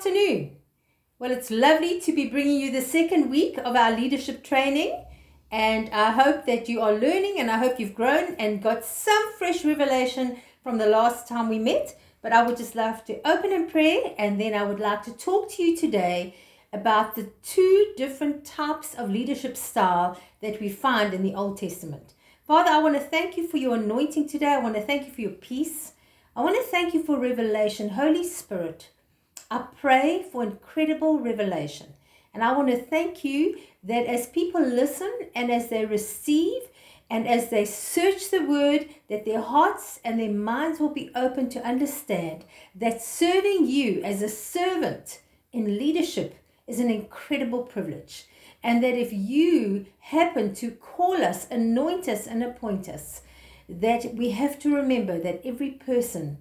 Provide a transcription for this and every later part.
afternoon. Well, it's lovely to be bringing you the second week of our leadership training. And I hope that you are learning and I hope you've grown and got some fresh revelation from the last time we met. But I would just love to open in prayer and then I would like to talk to you today about the two different types of leadership style that we find in the Old Testament. Father, I want to thank you for your anointing today. I want to thank you for your peace. I want to thank you for revelation. Holy Spirit, I pray for incredible revelation. And I want to thank you that as people listen and as they receive and as they search the word, that their hearts and their minds will be open to understand that serving you as a servant in leadership is an incredible privilege. And that if you happen to call us, anoint us, and appoint us, that we have to remember that every person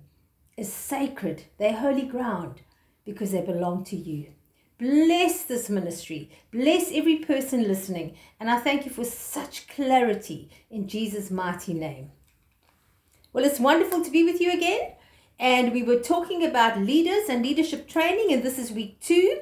is sacred, they're holy ground because they belong to you. Bless this ministry. Bless every person listening. And I thank you for such clarity in Jesus' mighty name. Well, it's wonderful to be with you again. And we were talking about leaders and leadership training, and this is week two.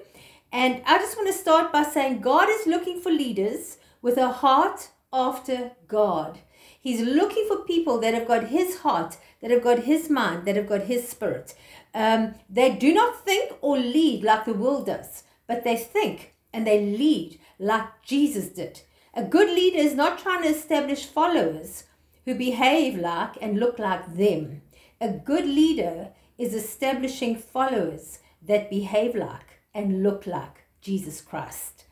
And I just want to start by saying God is looking for leaders with a heart after God. He's looking for people that have got His heart, that have got His mind, that have got His spirit. Um, they do not think or lead like the world does, but they think and they lead like Jesus did. A good leader is not trying to establish followers who behave like and look like them. A good leader is establishing followers that behave like and look like Jesus Christ.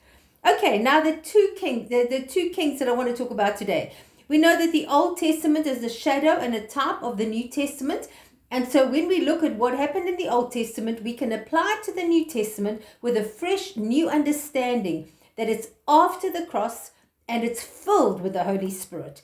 Okay, now the two kings, the, the two kings that I want to talk about today. We know that the Old Testament is a shadow and a type of the New Testament. And so when we look at what happened in the Old Testament, we can apply it to the New Testament with a fresh new understanding that it's after the cross and it's filled with the Holy Spirit.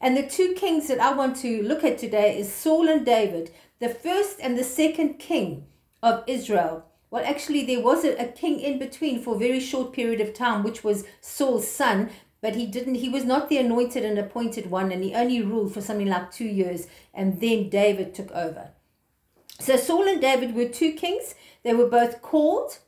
And the two kings that I want to look at today is Saul and David, the first and the second king of Israel. Well, actually, there was a, a king in between for a very short period of time, which was Saul's son, but he didn't he was not the anointed and appointed one and he only ruled for something like two years and then david took over. So saul and david were two kings. They were both called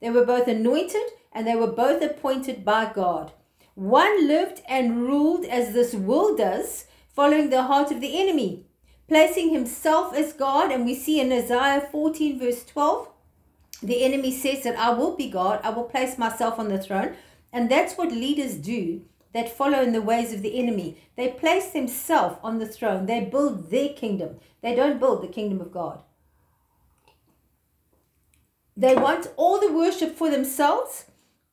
they were both anointed and they were both appointed by god. One lived and ruled as this world does following the heart of the enemy placing himself as god. And we see in isaiah 14 verse 12 the enemy says that i will be god i will place myself on the throne and that's what leaders do that follow in the ways of the enemy. They place themselves on the throne, they build their kingdom, they don't build the kingdom of God. They want all the worship for themselves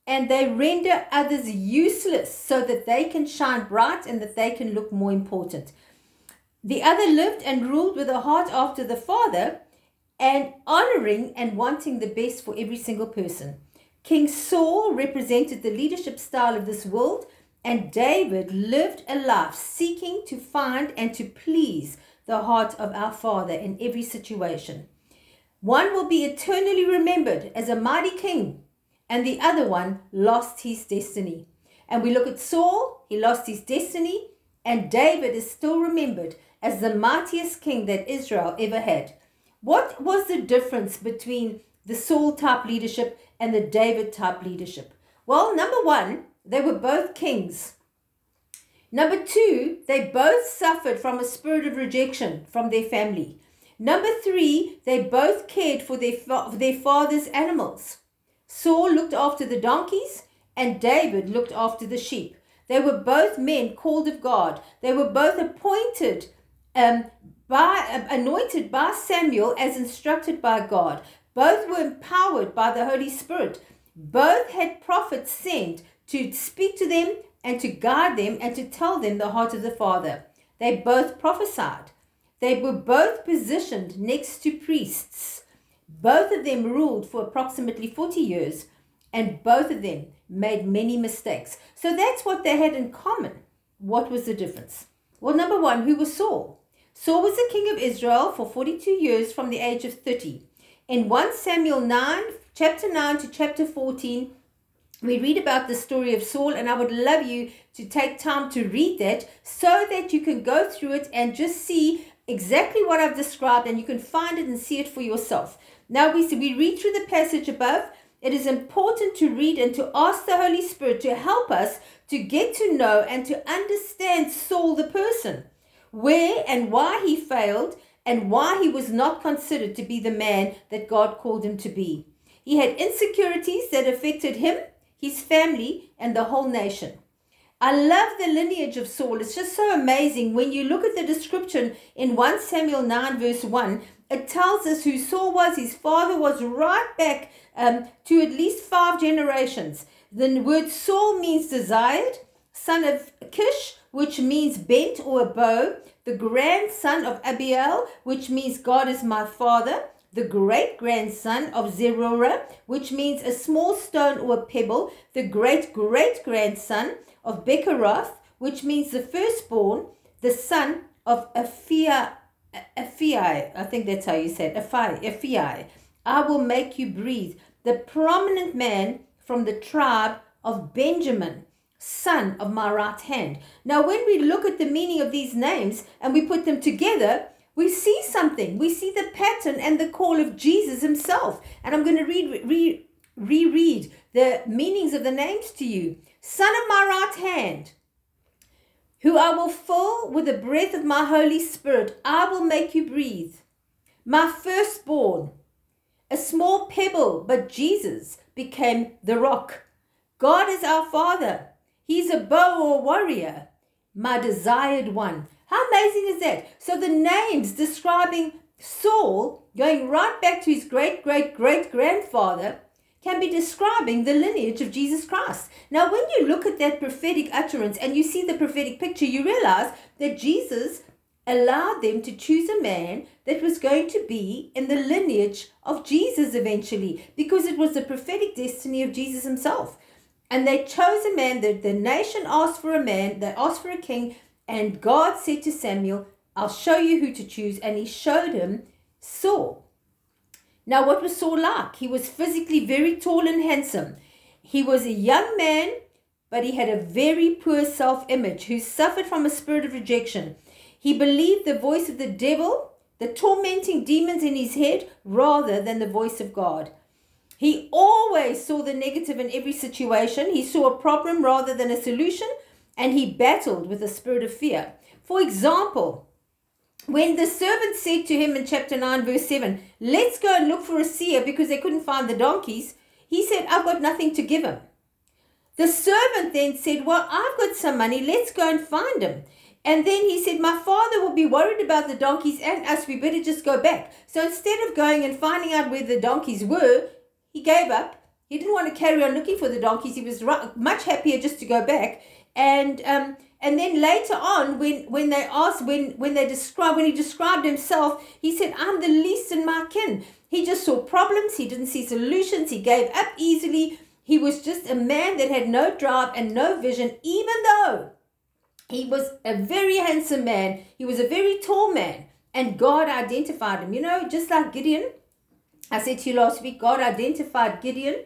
and they render others useless so that they can shine bright and that they can look more important. The other lived and ruled with a heart after the Father and honoring and wanting the best for every single person. King Saul represented the leadership style of this world, and David lived a life seeking to find and to please the heart of our Father in every situation. One will be eternally remembered as a mighty king, and the other one lost his destiny. And we look at Saul, he lost his destiny, and David is still remembered as the mightiest king that Israel ever had. What was the difference between the Saul type leadership and the David type leadership? Well, number one, they were both kings. Number two, they both suffered from a spirit of rejection from their family. Number three, they both cared for their, for their father's animals. Saul looked after the donkeys, and David looked after the sheep. They were both men called of God. They were both appointed, um, by, anointed by Samuel as instructed by God. Both were empowered by the Holy Spirit. Both had prophets sent to speak to them and to guide them and to tell them the heart of the Father. They both prophesied. They were both positioned next to priests. Both of them ruled for approximately 40 years, and both of them made many mistakes. So that's what they had in common. What was the difference? Well, number one, who was Saul? Saul was the king of Israel for 42 years from the age of 30. In 1 Samuel 9, chapter 9 to chapter 14, we read about the story of Saul, and I would love you to take time to read that so that you can go through it and just see exactly what I've described, and you can find it and see it for yourself. Now we see, we read through the passage above. It is important to read and to ask the Holy Spirit to help us to get to know and to understand Saul the person, where and why he failed, and why he was not considered to be the man that God called him to be. He had insecurities that affected him, his family, and the whole nation. I love the lineage of Saul. It's just so amazing. When you look at the description in 1 Samuel 9, verse 1, it tells us who Saul was. His father was right back um, to at least five generations. The word Saul means desired, son of Kish, which means bent or a bow, the grandson of Abiel, which means God is my father, the great grandson of Zerorah, which means a small stone or a pebble, the great great grandson of Becheroth, which means the firstborn, the son of Aphia, Aphai, I think that's how you say it, Aphai, Aphai. I will make you breathe. The prominent man from the tribe of Benjamin, son of my right hand. Now, when we look at the meaning of these names and we put them together, we see something. We see the pattern and the call of Jesus himself. And I'm going to read, re, reread the meanings of the names to you. Son of my right hand, who I will fill with the breath of my Holy Spirit, I will make you breathe. My firstborn, a small pebble, but Jesus became the rock. God is our Father. He's a bow or warrior, my desired one. How amazing is that? So the names describing Saul, going right back to his great great great grandfather, can be describing the lineage of Jesus Christ. Now, when you look at that prophetic utterance and you see the prophetic picture, you realize that Jesus allowed them to choose a man that was going to be in the lineage of Jesus eventually, because it was the prophetic destiny of Jesus himself. And they chose a man that the nation asked for a man, they asked for a king, and God said to Samuel, I'll show you who to choose. And he showed him Saul. Now, what was Saul like? He was physically very tall and handsome. He was a young man, but he had a very poor self image who suffered from a spirit of rejection. He believed the voice of the devil, the tormenting demons in his head, rather than the voice of God. He always saw the negative in every situation. He saw a problem rather than a solution, and he battled with a spirit of fear. For example, when the servant said to him in chapter 9, verse 7, Let's go and look for a seer because they couldn't find the donkeys, he said, I've got nothing to give him. The servant then said, Well, I've got some money, let's go and find him. And then he said, My father will be worried about the donkeys and us, we better just go back. So instead of going and finding out where the donkeys were, he gave up. He didn't want to carry on looking for the donkeys. He was much happier just to go back. And um, and then later on, when, when they asked, when, when they described, when he described himself, he said, I'm the least in my kin. He just saw problems. He didn't see solutions. He gave up easily. He was just a man that had no drive and no vision, even though he was a very handsome man. He was a very tall man. And God identified him. You know, just like Gideon, I said to you last week, God identified Gideon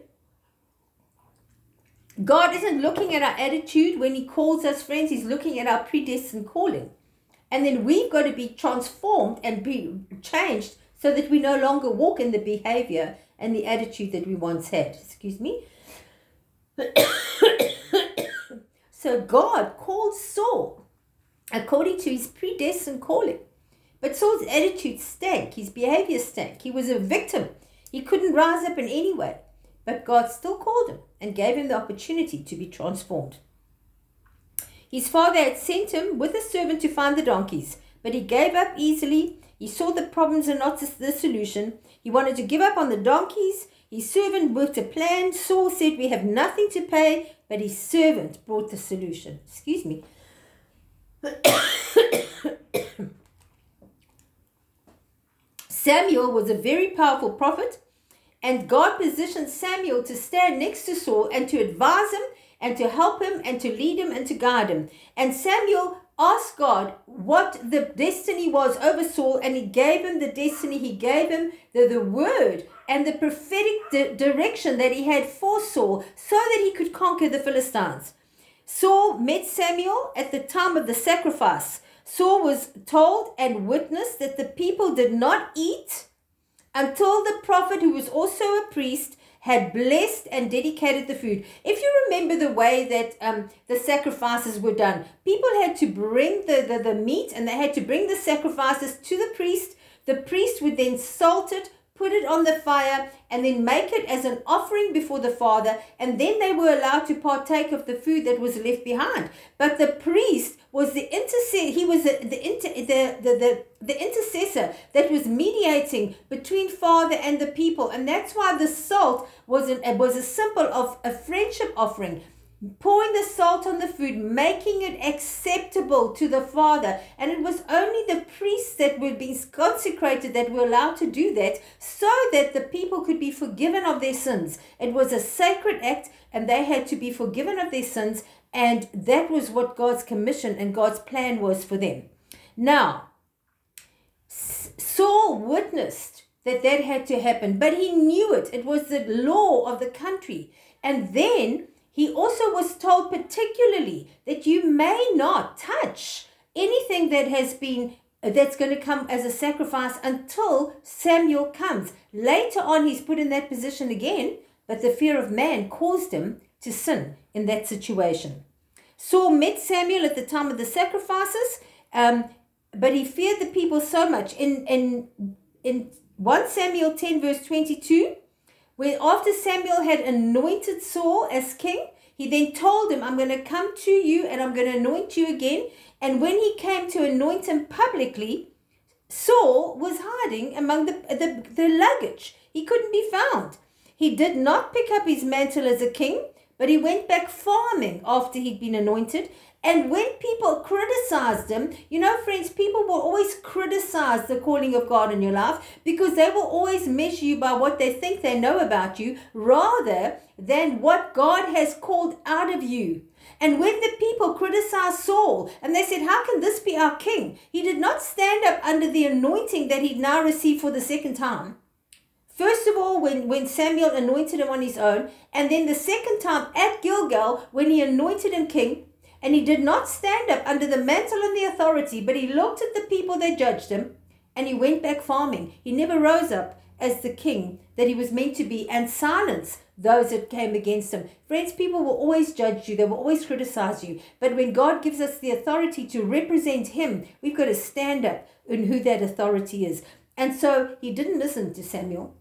God isn't looking at our attitude when He calls us friends, He's looking at our predestined calling. And then we've got to be transformed and be changed so that we no longer walk in the behavior and the attitude that we once had. Excuse me. so God called Saul according to his predestined calling. But Saul's attitude stank, his behavior stank. He was a victim. He couldn't rise up in any way. But God still called him and gave him the opportunity to be transformed. His father had sent him with a servant to find the donkeys, but he gave up easily. He saw the problems and not the solution. He wanted to give up on the donkeys. His servant worked a plan. Saul said, We have nothing to pay, but his servant brought the solution. Excuse me. Samuel was a very powerful prophet and God positioned Samuel to stand next to Saul and to advise him and to help him and to lead him and to guide him. And Samuel asked God what the destiny was over Saul, and he gave him the destiny. He gave him the, the word and the prophetic di- direction that he had for Saul so that he could conquer the Philistines. Saul met Samuel at the time of the sacrifice Saul was told and witnessed that the people did not eat until the prophet, who was also a priest, had blessed and dedicated the food. If you remember the way that um, the sacrifices were done, people had to bring the, the, the meat and they had to bring the sacrifices to the priest. The priest would then salt it, put it on the fire, and then make it as an offering before the Father, and then they were allowed to partake of the food that was left behind. But the priest was the intercessor, he was the, the, inter, the, the, the, the intercessor that was mediating between Father and the people, and that's why the salt was, an, was a symbol of a friendship offering pouring the salt on the food, making it acceptable to the Father. And it was only the priests that would be consecrated that were allowed to do that so that the people could be forgiven of their sins. It was a sacred act and they had to be forgiven of their sins. And that was what God's commission and God's plan was for them. Now, Saul witnessed that that had to happen, but he knew it. It was the law of the country. And then he also was told particularly that you may not touch anything that has been that's going to come as a sacrifice until Samuel comes. Later on, he's put in that position again, but the fear of man caused him to sin in that situation. Saul met Samuel at the time of the sacrifices, um, but he feared the people so much. In, in, in 1 Samuel 10, verse 22, when after Samuel had anointed Saul as king, he then told him, I'm going to come to you and I'm going to anoint you again. And when he came to anoint him publicly, Saul was hiding among the, the, the luggage. He couldn't be found. He did not pick up his mantle as a king, but he went back farming after he'd been anointed and when people criticized him, you know, friends, people will always criticize the calling of God in your life because they will always measure you by what they think they know about you rather than what God has called out of you. And when the people criticized Saul and they said, How can this be our king? He did not stand up under the anointing that he'd now received for the second time. First of all, when, when Samuel anointed him on his own, and then the second time at Gilgal, when he anointed him king, and he did not stand up under the mantle and the authority, but he looked at the people that judged him, and he went back farming. He never rose up as the king that he was meant to be and silence those that came against him. Friends, people will always judge you, they will always criticize you. But when God gives us the authority to represent him, we've got to stand up in who that authority is. And so he didn't listen to Samuel.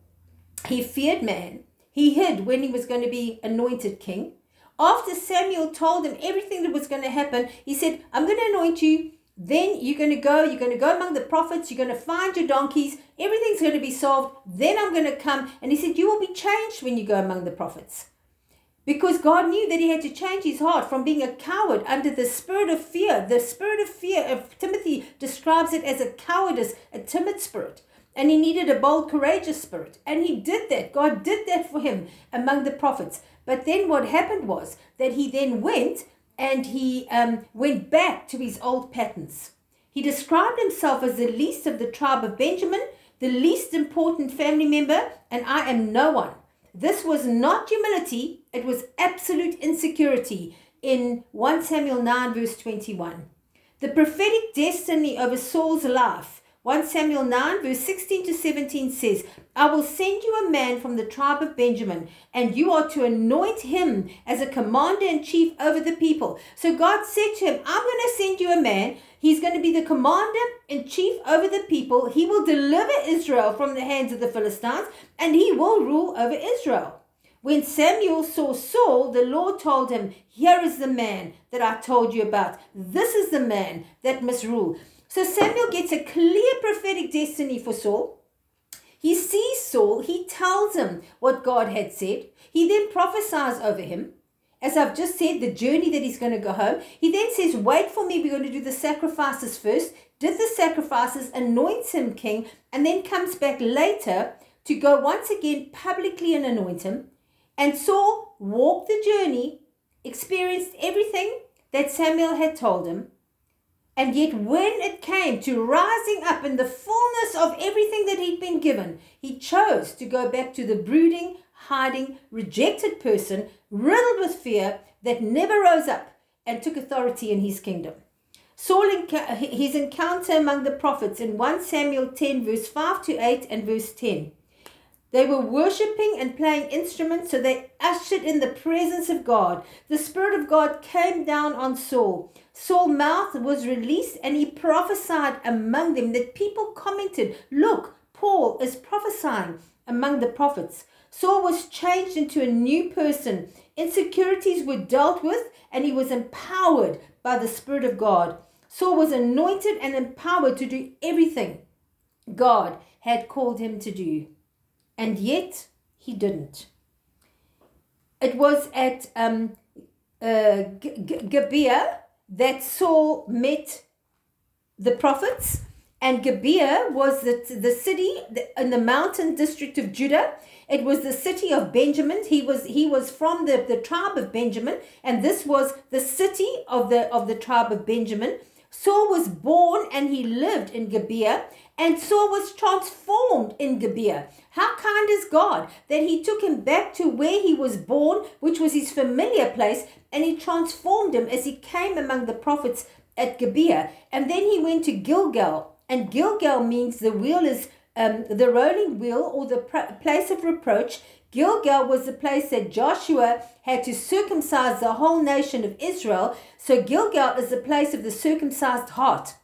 He feared man. He hid when he was going to be anointed king. After Samuel told him everything that was going to happen, he said, I'm going to anoint you. Then you're going to go, you're going to go among the prophets, you're going to find your donkeys, everything's going to be solved. Then I'm going to come. And he said, You will be changed when you go among the prophets. Because God knew that he had to change his heart from being a coward under the spirit of fear. The spirit of fear of Timothy describes it as a cowardice, a timid spirit. And he needed a bold, courageous spirit. And he did that. God did that for him among the prophets. But then what happened was that he then went and he um, went back to his old patterns. He described himself as the least of the tribe of Benjamin, the least important family member, and I am no one. This was not humility, it was absolute insecurity in 1 Samuel 9, verse 21. The prophetic destiny over Saul's life 1 Samuel 9, verse 16 to 17 says, I will send you a man from the tribe of Benjamin, and you are to anoint him as a commander in chief over the people. So God said to him, I'm going to send you a man. He's going to be the commander in chief over the people. He will deliver Israel from the hands of the Philistines, and he will rule over Israel. When Samuel saw Saul, the Lord told him, Here is the man that I told you about. This is the man that must rule. So Samuel gets a clear prophetic destiny for Saul. He sees Saul, he tells him what God had said. He then prophesies over him. As I've just said, the journey that he's going to go home. He then says, Wait for me, we're going to do the sacrifices first. Did the sacrifices, anoints him king, and then comes back later to go once again publicly and anoint him. And Saul walked the journey, experienced everything that Samuel had told him, and yet, when it came to rising up in the fullness of everything that he'd been given, he chose to go back to the brooding, hiding, rejected person, riddled with fear, that never rose up and took authority in his kingdom. Saul, his encounter among the prophets in 1 Samuel 10, verse 5 to 8 and verse 10. They were worshipping and playing instruments, so they ushered in the presence of God. The Spirit of God came down on Saul. Saul's mouth was released and he prophesied among them that people commented, Look, Saul is prophesying among the prophets. Saul was changed into a new person. Insecurities were dealt with and he was empowered by the Spirit of God. Saul was anointed and empowered to do everything God had called him to do. And yet he didn't. It was at um, uh, that Saul met the prophets, and Gibeah was the, the city in the mountain district of Judah. It was the city of Benjamin. He was he was from the, the tribe of Benjamin, and this was the city of the of the tribe of Benjamin. Saul was born and he lived in Gibeah, and Saul was transformed in Gibeah. How kind is God that he took him back to where he was born, which was his familiar place, and he transformed him as he came among the prophets at Gibeah. And then he went to Gilgal, and Gilgal means the wheel is um, the rolling wheel or the pr- place of reproach. Gilgal was the place that Joshua had to circumcise the whole nation of Israel. So Gilgal is the place of the circumcised heart.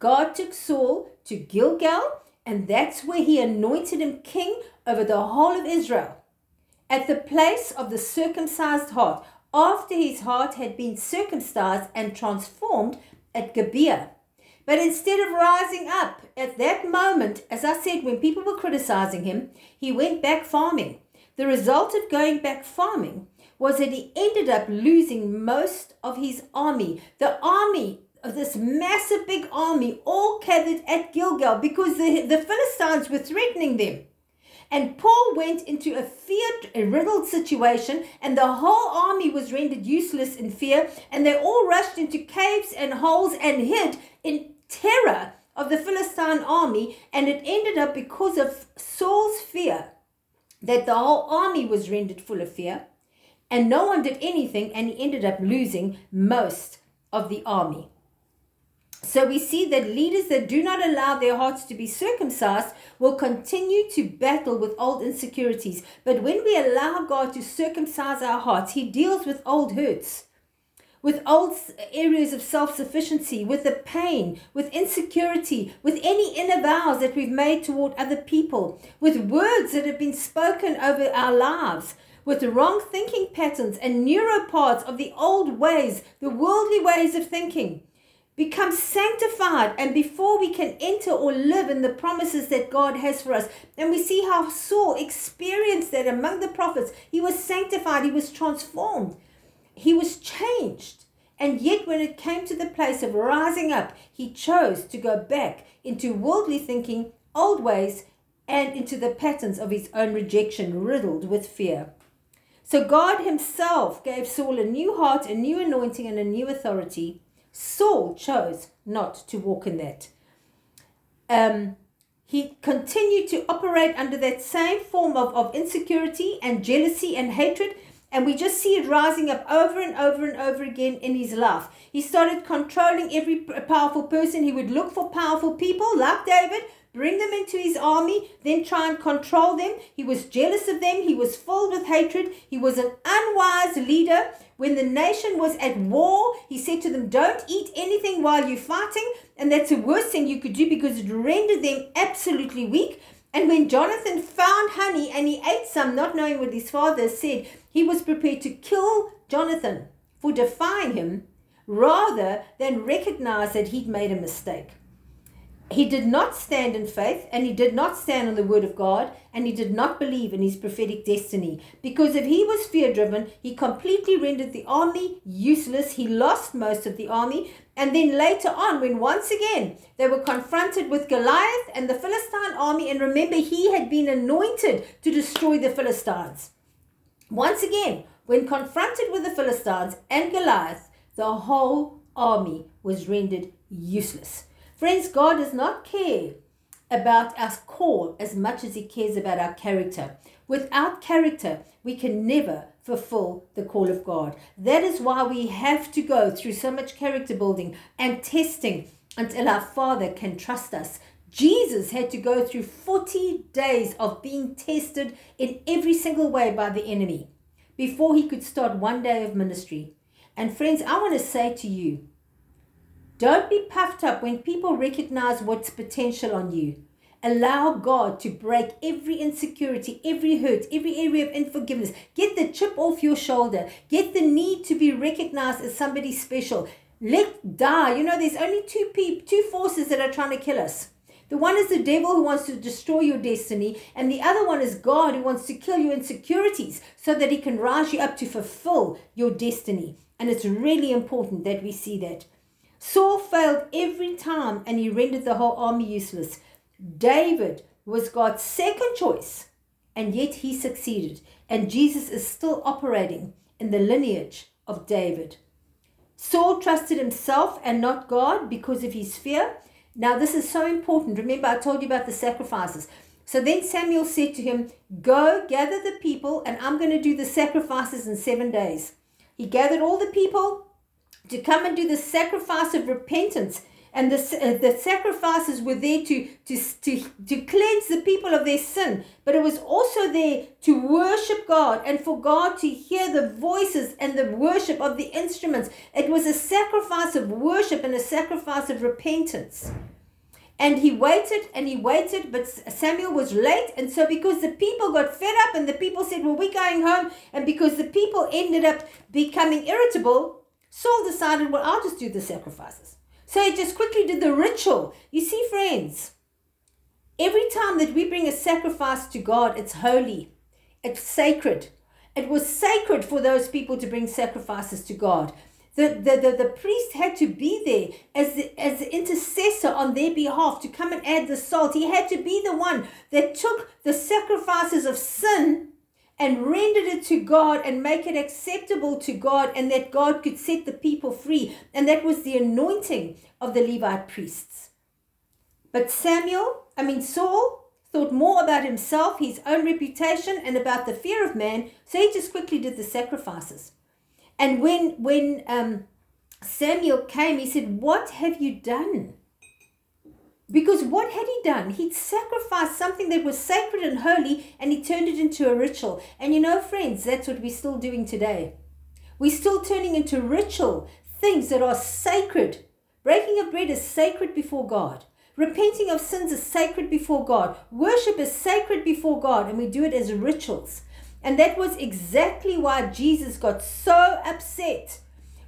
God took Saul to Gilgal, and that's where he anointed him king over the whole of Israel. At the place of the circumcised heart, after his heart had been circumcised and transformed at Gibeah. But instead of rising up at that moment, as I said, when people were criticizing him, he went back farming. The result of going back farming was that he ended up losing most of his army. The army this massive big army all gathered at Gilgal because the, the Philistines were threatening them. And Saul went into a fear riddled situation, and the whole army was rendered useless in fear, and they all rushed into caves and holes and hid in terror of the Philistine army, and it ended up because of Saul's fear that the whole army was rendered full of fear, and no one did anything, and he ended up losing most of the army. So we see that leaders that do not allow their hearts to be circumcised will continue to battle with old insecurities. But when we allow God to circumcise our hearts, He deals with old hurts with old areas of self sufficiency, with the pain, with insecurity, with any inner vows that we've made toward other people, with words that have been spoken over our lives, with wrong thinking patterns and neuroparts of the old ways, the worldly ways of thinking. Become sanctified, and before we can enter or live in the promises that God has for us. And we see how Saul experienced that among the prophets. He was sanctified, he was transformed he was changed. And yet, when it came to the place of rising up, he chose to go back into worldly thinking, old ways, and into the patterns of his own rejection, riddled with fear. So, God Himself gave Saul a new heart, a new anointing, and a new authority. Saul chose not to walk in that. Um, he continued to operate under that same form of, of insecurity and jealousy and hatred and we just see it rising up over and over and over again in his life. He started controlling every powerful person. He would look for powerful people like David, bring them into his army, then try and control them. He was jealous of them. He was filled with hatred. He was an unwise leader. When the nation was at war, he said to them, Don't eat anything while you're fighting. And that's the worst thing you could do because it rendered them absolutely weak. And when Jonathan found honey and he ate some, not knowing what his father said, he was prepared to kill Jonathan for defying him rather than recognize that he'd made a mistake. He did not stand in faith and he did not stand on the word of God and he did not believe in his prophetic destiny. Because if he was fear driven, he completely rendered the army useless. He lost most of the army. And then later on, when once again they were confronted with Goliath and the Philistine army, and remember, he had been anointed to destroy the Philistines. Once again, when confronted with the Philistines and Goliath, the whole army was rendered useless. Friends, God does not care about our call as much as He cares about our character. Without character, we can never fulfill the call of God. That is why we have to go through so much character building and testing until our Father can trust us. Jesus had to go through 40 days of being tested in every single way by the enemy before he could start one day of ministry. And friends, I want to say to you, don't be puffed up when people recognize what's potential on you. Allow God to break every insecurity, every hurt, every area of unforgiveness. Get the chip off your shoulder. Get the need to be recognized as somebody special. Let die. You know, there's only two people, two forces that are trying to kill us. The one is the devil who wants to destroy your destiny, and the other one is God who wants to kill your insecurities so that he can rise you up to fulfill your destiny. And it's really important that we see that. Saul failed every time and he rendered the whole army useless. David was God's second choice, and yet he succeeded. And Jesus is still operating in the lineage of David. Saul trusted himself and not God because of his fear. Now, this is so important. Remember, I told you about the sacrifices. So then Samuel said to him, Go, gather the people, and I'm going to do the sacrifices in seven days. He gathered all the people to come and do the sacrifice of repentance and the, uh, the sacrifices were there to, to, to, to cleanse the people of their sin, but it was also there to worship God and for God to hear the voices and the worship of the instruments. It was a sacrifice of worship and a sacrifice of repentance. And he waited and he waited, but Samuel was late. And so, because the people got fed up and the people said, Well, we're going home, and because the people ended up becoming irritable, Saul decided, Well, I'll just do the sacrifices. So he just quickly did the ritual. You see, friends, every time that we bring a sacrifice to God, it's holy, it's sacred. It was sacred for those people to bring sacrifices to God. The, the, the, the priest had to be there as the, as the intercessor on their behalf to come and add the salt. He had to be the one that took the sacrifices of sin and rendered it to God and make it acceptable to God, and that God could set the people free. And that was the anointing of the Levite priests. But Samuel, I mean, Saul, thought more about himself, his own reputation, and about the fear of man, so he just quickly did the sacrifices. And when, when um, Samuel came, he said, What have you done? Because what had he done? He'd sacrificed something that was sacred and holy and he turned it into a ritual. And you know, friends, that's what we're still doing today. We're still turning into ritual things that are sacred. Breaking of bread is sacred before God. Repenting of sins is sacred before God. Worship is sacred before God, and we do it as rituals. And that was exactly why Jesus got so upset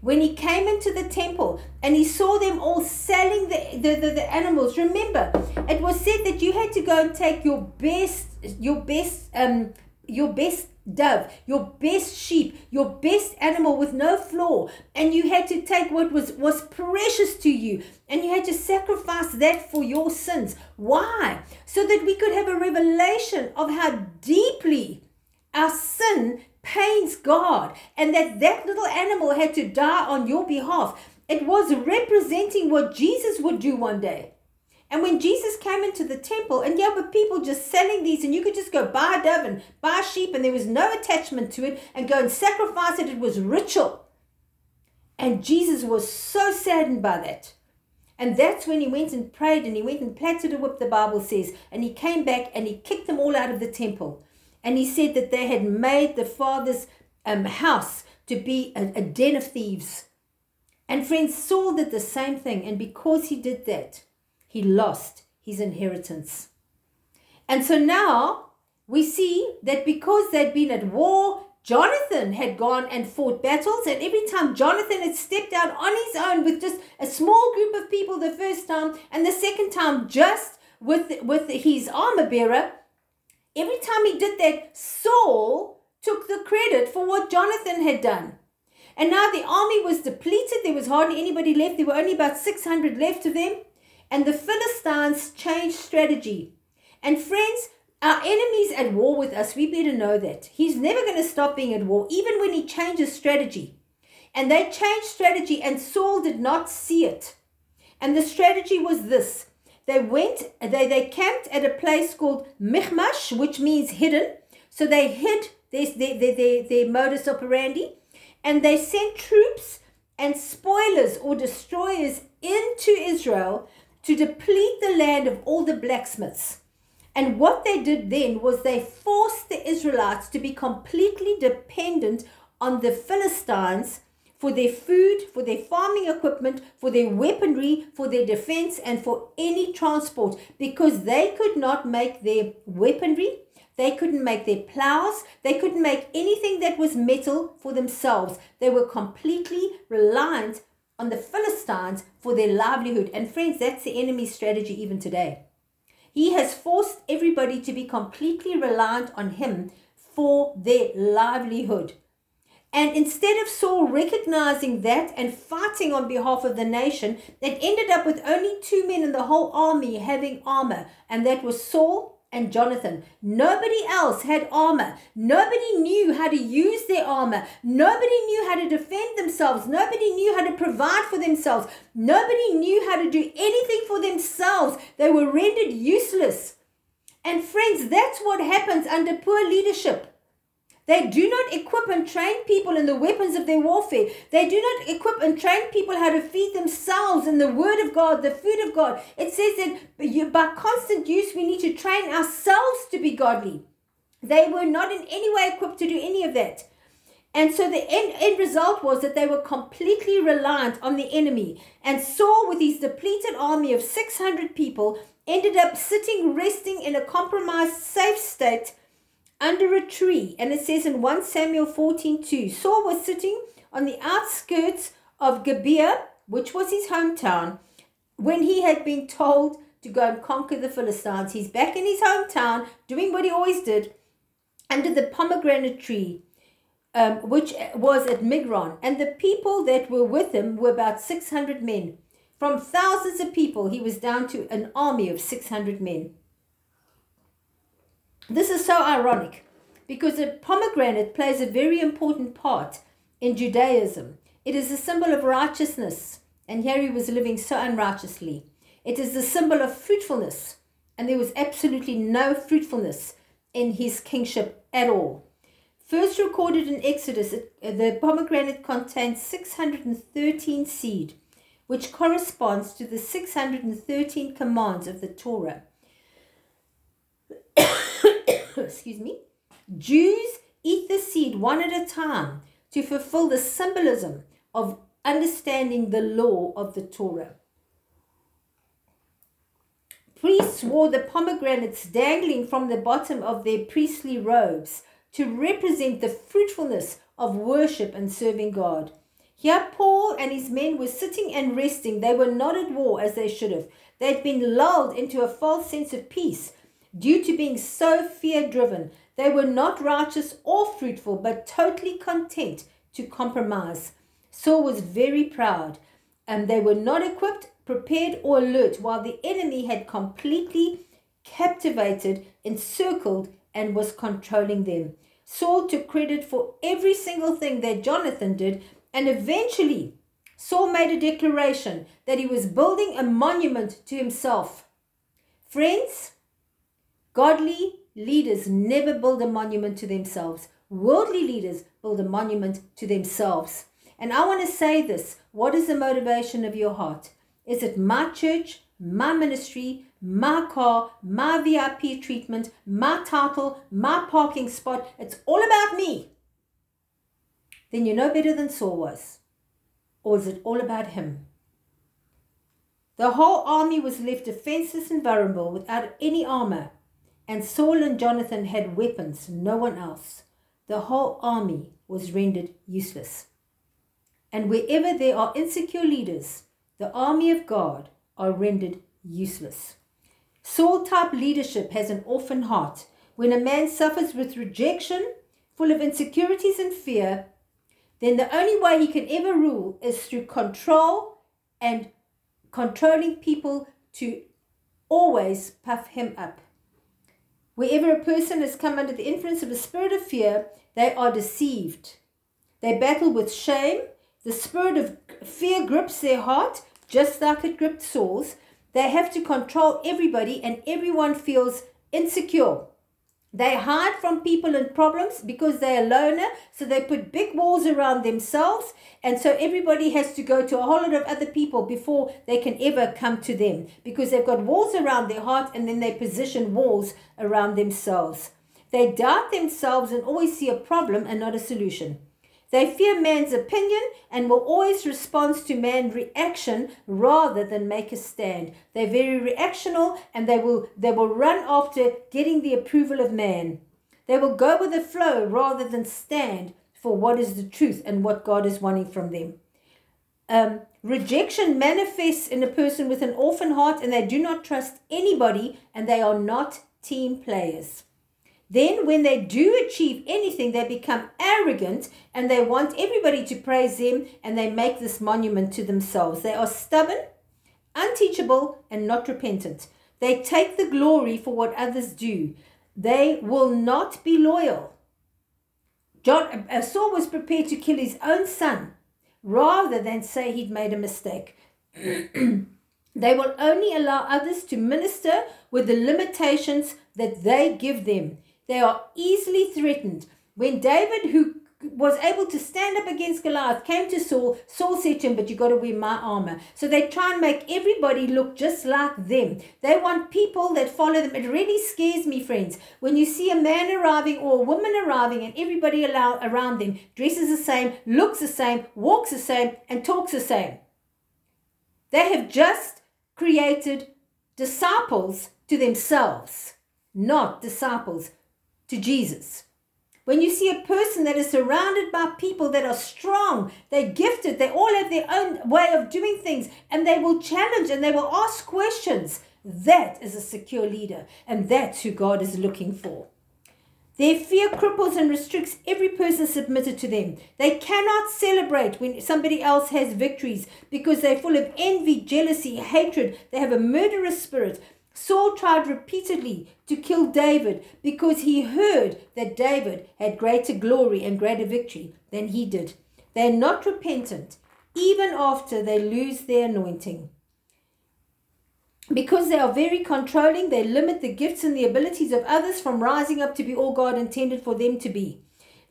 when he came into the temple and he saw them all selling the, the, the, the, animals remember it was said that you had to go and take your best your best um your best dove your best sheep your best animal with no flaw and you had to take what was was precious to you and you had to sacrifice that for your sins. Why? So that we could have a revelation of how deeply our sin pains God and that that little animal had to die on your behalf. It was representing what Jesus would do one day. And when Jesus came into the temple, and yeah, but people just selling these, and you could just go buy a dove and buy a sheep, and there was no attachment to it, and go and sacrifice it. It was ritual. And Jesus was so saddened by that. And that's when he went and prayed and he went and plaited a whip, the Bible says. And he came back and he kicked them all out of the temple. And he said that they had made the father's um, house to be a, a den of thieves. And friends, Saul did the same thing. And because he did that, he lost his inheritance. And so now we see that because they'd been at war, Jonathan had gone and fought battles, and every time Jonathan had stepped out on his own with just a small group of people the first time, and the second time just with, with his armor bearer, Every time he did that, Saul took the credit for what Jonathan had done. And now the army was depleted. There was hardly anybody left. There were only about 600 left of them. And the Philistines changed strategy. And friends, our enemy's at war with us. We better know that. He's never going to stop being at war, even when he changes strategy. And they changed strategy, and Saul did not see it. And the strategy was this they went, they, they camped at a place called Michmash, which means hidden. So they hid their, their, their, their, their modus operandi. And they sent troops and spoilers or destroyers into Israel to deplete the land of all the blacksmiths. And what they did then was they forced the Israelites to be completely dependent on the Philistines for their food, for their farming equipment, for their weaponry, for their defense, and for any transport because they could not make their weaponry, they couldn't make their plows, they couldn't make anything that was metal for themselves. They were completely reliant on the Philistines for their livelihood. And friends, that's the enemy's strategy even today. He has forced everybody to be completely reliant on him for their livelihood. And instead of Saul recognizing that and fighting on behalf of the nation, it ended up with only two men in the whole army having armor, and that was Saul and Jonathan. Nobody else had armor. Nobody knew how to use their armor. Nobody knew how to defend themselves. Nobody knew how to provide for themselves. Nobody knew how to do anything for themselves. They were rendered useless. And friends, that's what happens under poor leadership. They do not equip and train people in the weapons of their warfare. They do not equip and train people how to feed themselves in the Word of God, the food of God. It says that by constant use, we need to train ourselves to be godly. They were not in any way equipped to do any of that. And so the end, end result was that they were completely reliant on the enemy. And Saul, with his depleted army of 600 people, ended up sitting, resting in a compromised, safe state under a tree. And it says in 1 Samuel 14 2, Saul was sitting on the outskirts of Gibeah, which was his hometown, when he had been told to go and conquer the Philistines. He's back in his hometown doing what he always did under the pomegranate tree. Um, which was at Migron, and the people that were with him were about 600 men. From thousands of people, he was down to an army of 600 men. This is so ironic because a pomegranate plays a very important part in Judaism. It is a symbol of righteousness, and here he was living so unrighteously. It is the symbol of fruitfulness, and there was absolutely no fruitfulness in his kingship at all. First recorded in Exodus, uh, the pomegranate contains 613 seed, which corresponds to the 613 commands of the Torah. excuse me, Jews eat the seed one at a time to fulfill the symbolism of understanding the law of the Torah. Priests wore the pomegranates dangling from the bottom of their priestly robes to represent the fruitfulness of worship and serving God. Here, Saul and his men were sitting and resting. They were not at war as they should have. They'd been lulled into a false sense of peace Due to being so fear driven, they were not righteous or fruitful, but totally content to compromise. Saul was very proud, and they were not equipped, prepared, or alert, while the enemy had completely captivated, encircled, and was controlling them. Saul took credit for every single thing that Jonathan did, and eventually Saul made a declaration that he was building a monument to himself. Friends, Godly leaders never build a monument to themselves. Worldly leaders build a monument to themselves. And I want to say this what is the motivation of your heart? Is it my church, my ministry, my car, my VIP treatment, my title, my parking spot? It's all about me. Then you're no better than Saul was. Or is it all about him? The whole army was left defenseless and vulnerable without any armor. And Saul and Jonathan had weapons, no one else. The whole army was rendered useless. And wherever there are insecure leaders, the army of God are rendered useless. Saul type leadership has an orphan heart. When a man suffers with rejection, full of insecurities and fear, then the only way he can ever rule is through control and controlling people to always puff him up. Wherever a person has come under the influence of a spirit of fear, they are deceived. They battle with shame. The spirit of fear grips their heart, just like it gripped Saul's. They have to control everybody, and everyone feels insecure. They hide from people and problems because they're a loner. So they put big walls around themselves. And so everybody has to go to a whole lot of other people before they can ever come to them because they've got walls around their heart and then they position walls around themselves. They doubt themselves and always see a problem and not a solution. They fear man's opinion and will always respond to man's reaction rather than make a stand. They're very reactional and they will they will run after getting the approval of man. They will go with the flow rather than stand for what is the truth and what God is wanting from them. Um, rejection manifests in a person with an orphan heart and they do not trust anybody and they are not team players. Then, when they do achieve anything, they become arrogant and they want everybody to praise them and they make this monument to themselves. They are stubborn, unteachable, and not repentant. They take the glory for what others do. They will not be loyal. John, uh, Saul was prepared to kill his own son rather than say he'd made a mistake. they will only allow others to minister with the limitations that they give them. They are easily threatened. When David, who was able to stand up against Goliath, came to Saul, Saul said to him, But you got to wear my armor. So they try and make everybody look just like them. They want people that follow them. It really scares me, friends, when you see a man arriving or a woman arriving and everybody around them dresses the same, looks the same, walks the same, and talks the same. They have just created disciples to themselves, not disciples to Jesus. When you see a person that is surrounded by people that are strong, they're gifted, they all have their own way of doing things, and they will challenge and they will ask questions, that is a secure leader, and that's who God is looking for. Their fear cripples and restricts every person submitted to them. They cannot celebrate when somebody else has victories because they're full of envy, jealousy, hatred. They have a murderous spirit. Saul tried repeatedly to kill David because he heard that David had greater glory and greater victory than he did. They are not repentant even after they lose their anointing. Because they are very controlling, they limit the gifts and the abilities of others from rising up to be all God intended for them to be.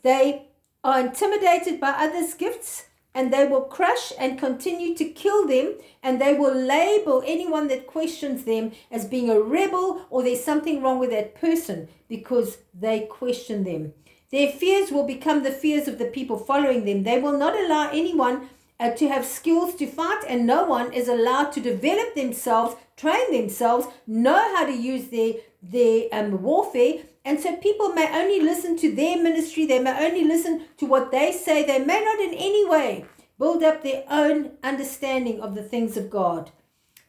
They are intimidated by others' gifts and they will crush and continue to kill them, and they will label anyone that questions them as being a rebel or there's something wrong with that person because they question them. Their fears will become the fears of the people following them. They will not allow anyone uh, to have skills to fight, and no one is allowed to develop themselves, train themselves, know how to use their their um, warfare and so people may only listen to their ministry, they may only listen to what they say, they may not in any way build up their own understanding of the things of God.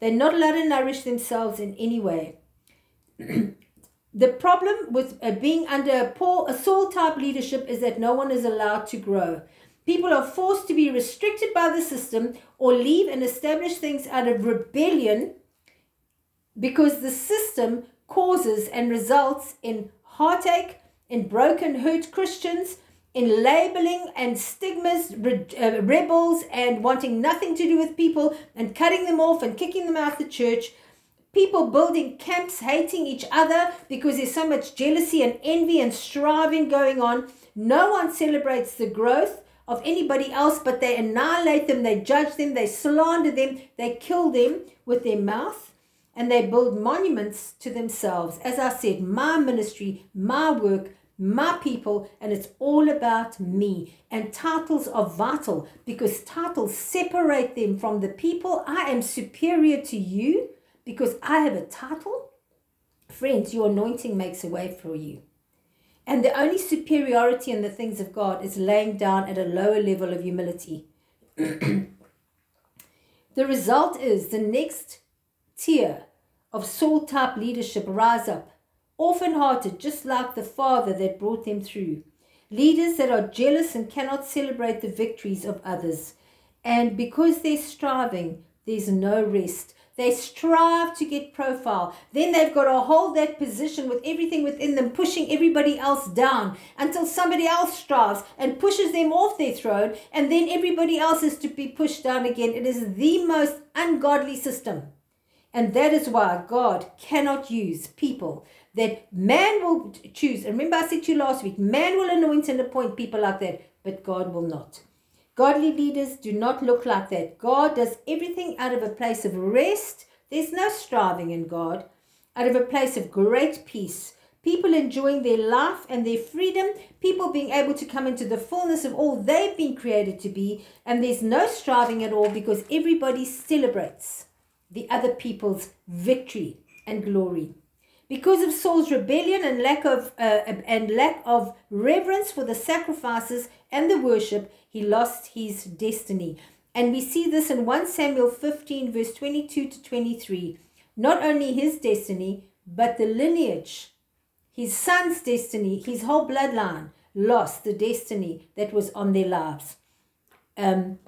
They're not allowed to nourish themselves in any way. the problem with uh, being under a Paul, a Saul type leadership is that no one is allowed to grow. People are forced to be restricted by the system or leave and establish things out of rebellion because the system causes and results in heartache, in broken, hurt Christians, in labeling and stigmas, re- uh, rebels, and wanting nothing to do with people and cutting them off and kicking them out of the church. People building camps, hating each other because there's so much jealousy and envy and striving going on. No one celebrates the growth of anybody else, but they annihilate them, they judge them, they slander them, they kill them with their mouth and they build monuments to themselves. As I said, my ministry, my work, my people, and it's all about me. And titles are vital because titles separate them from the people. I am superior to you because I have a title. Friends, your anointing makes a way for you. And the only superiority in the things of God is laying down at a lower level of humility. the result is the next tier of Saul type leadership rise up, orphan hearted, just like the father that brought them through. Leaders that are jealous and cannot celebrate the victories of others. And because they're striving, there's no rest. They strive to get profile. Then they've got to hold that position with everything within them, pushing everybody else down until somebody else strives and pushes them off their throne, and then everybody else is to be pushed down again. It is the most ungodly system. And that is why God cannot use people that man will choose. And remember, I said to you last week man will anoint and appoint people like that, but God will not. Godly leaders do not look like that. God does everything out of a place of rest. There's no striving in God, out of a place of great peace. People enjoying their life and their freedom, people being able to come into the fullness of all they've been created to be, and there's no striving at all because everybody celebrates the other people's victory and glory. Because of Saul's rebellion and lack of uh, and lack of reverence for the sacrifices and the worship, he lost his destiny. And we see this in 1 Samuel 15 verse 22 to 23. Not only his destiny, but the lineage, his son's destiny, his whole bloodline lost the destiny that was on their lives. Um,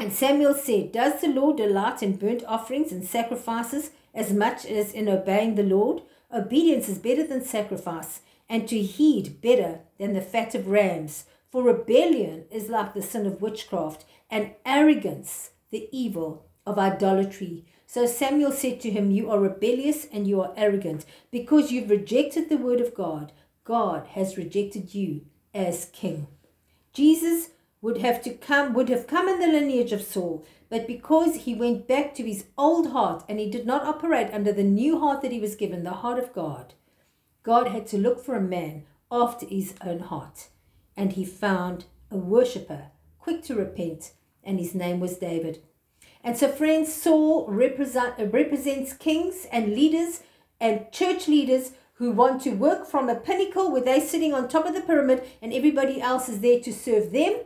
and Samuel said, Does the Lord delight in burnt offerings and sacrifices as much as in obeying the Lord? Obedience is better than sacrifice, and to heed better than the fat of rams. For rebellion is like the sin of witchcraft, and arrogance the evil of idolatry. So Samuel said to him, You are rebellious and you are arrogant. Because you've rejected the word of God, God has rejected you as king. Jesus would have to come would have come in the lineage of Saul, but because he went back to his old heart and he did not operate under the new heart that he was given, the heart of God, God had to look for a man after his own heart. And he found a worshipper, quick to repent, and his name was David. And so, friends, Saul represent, represents kings and leaders and church leaders who want to work from a pinnacle where they're sitting on top of the pyramid and everybody else is there to serve them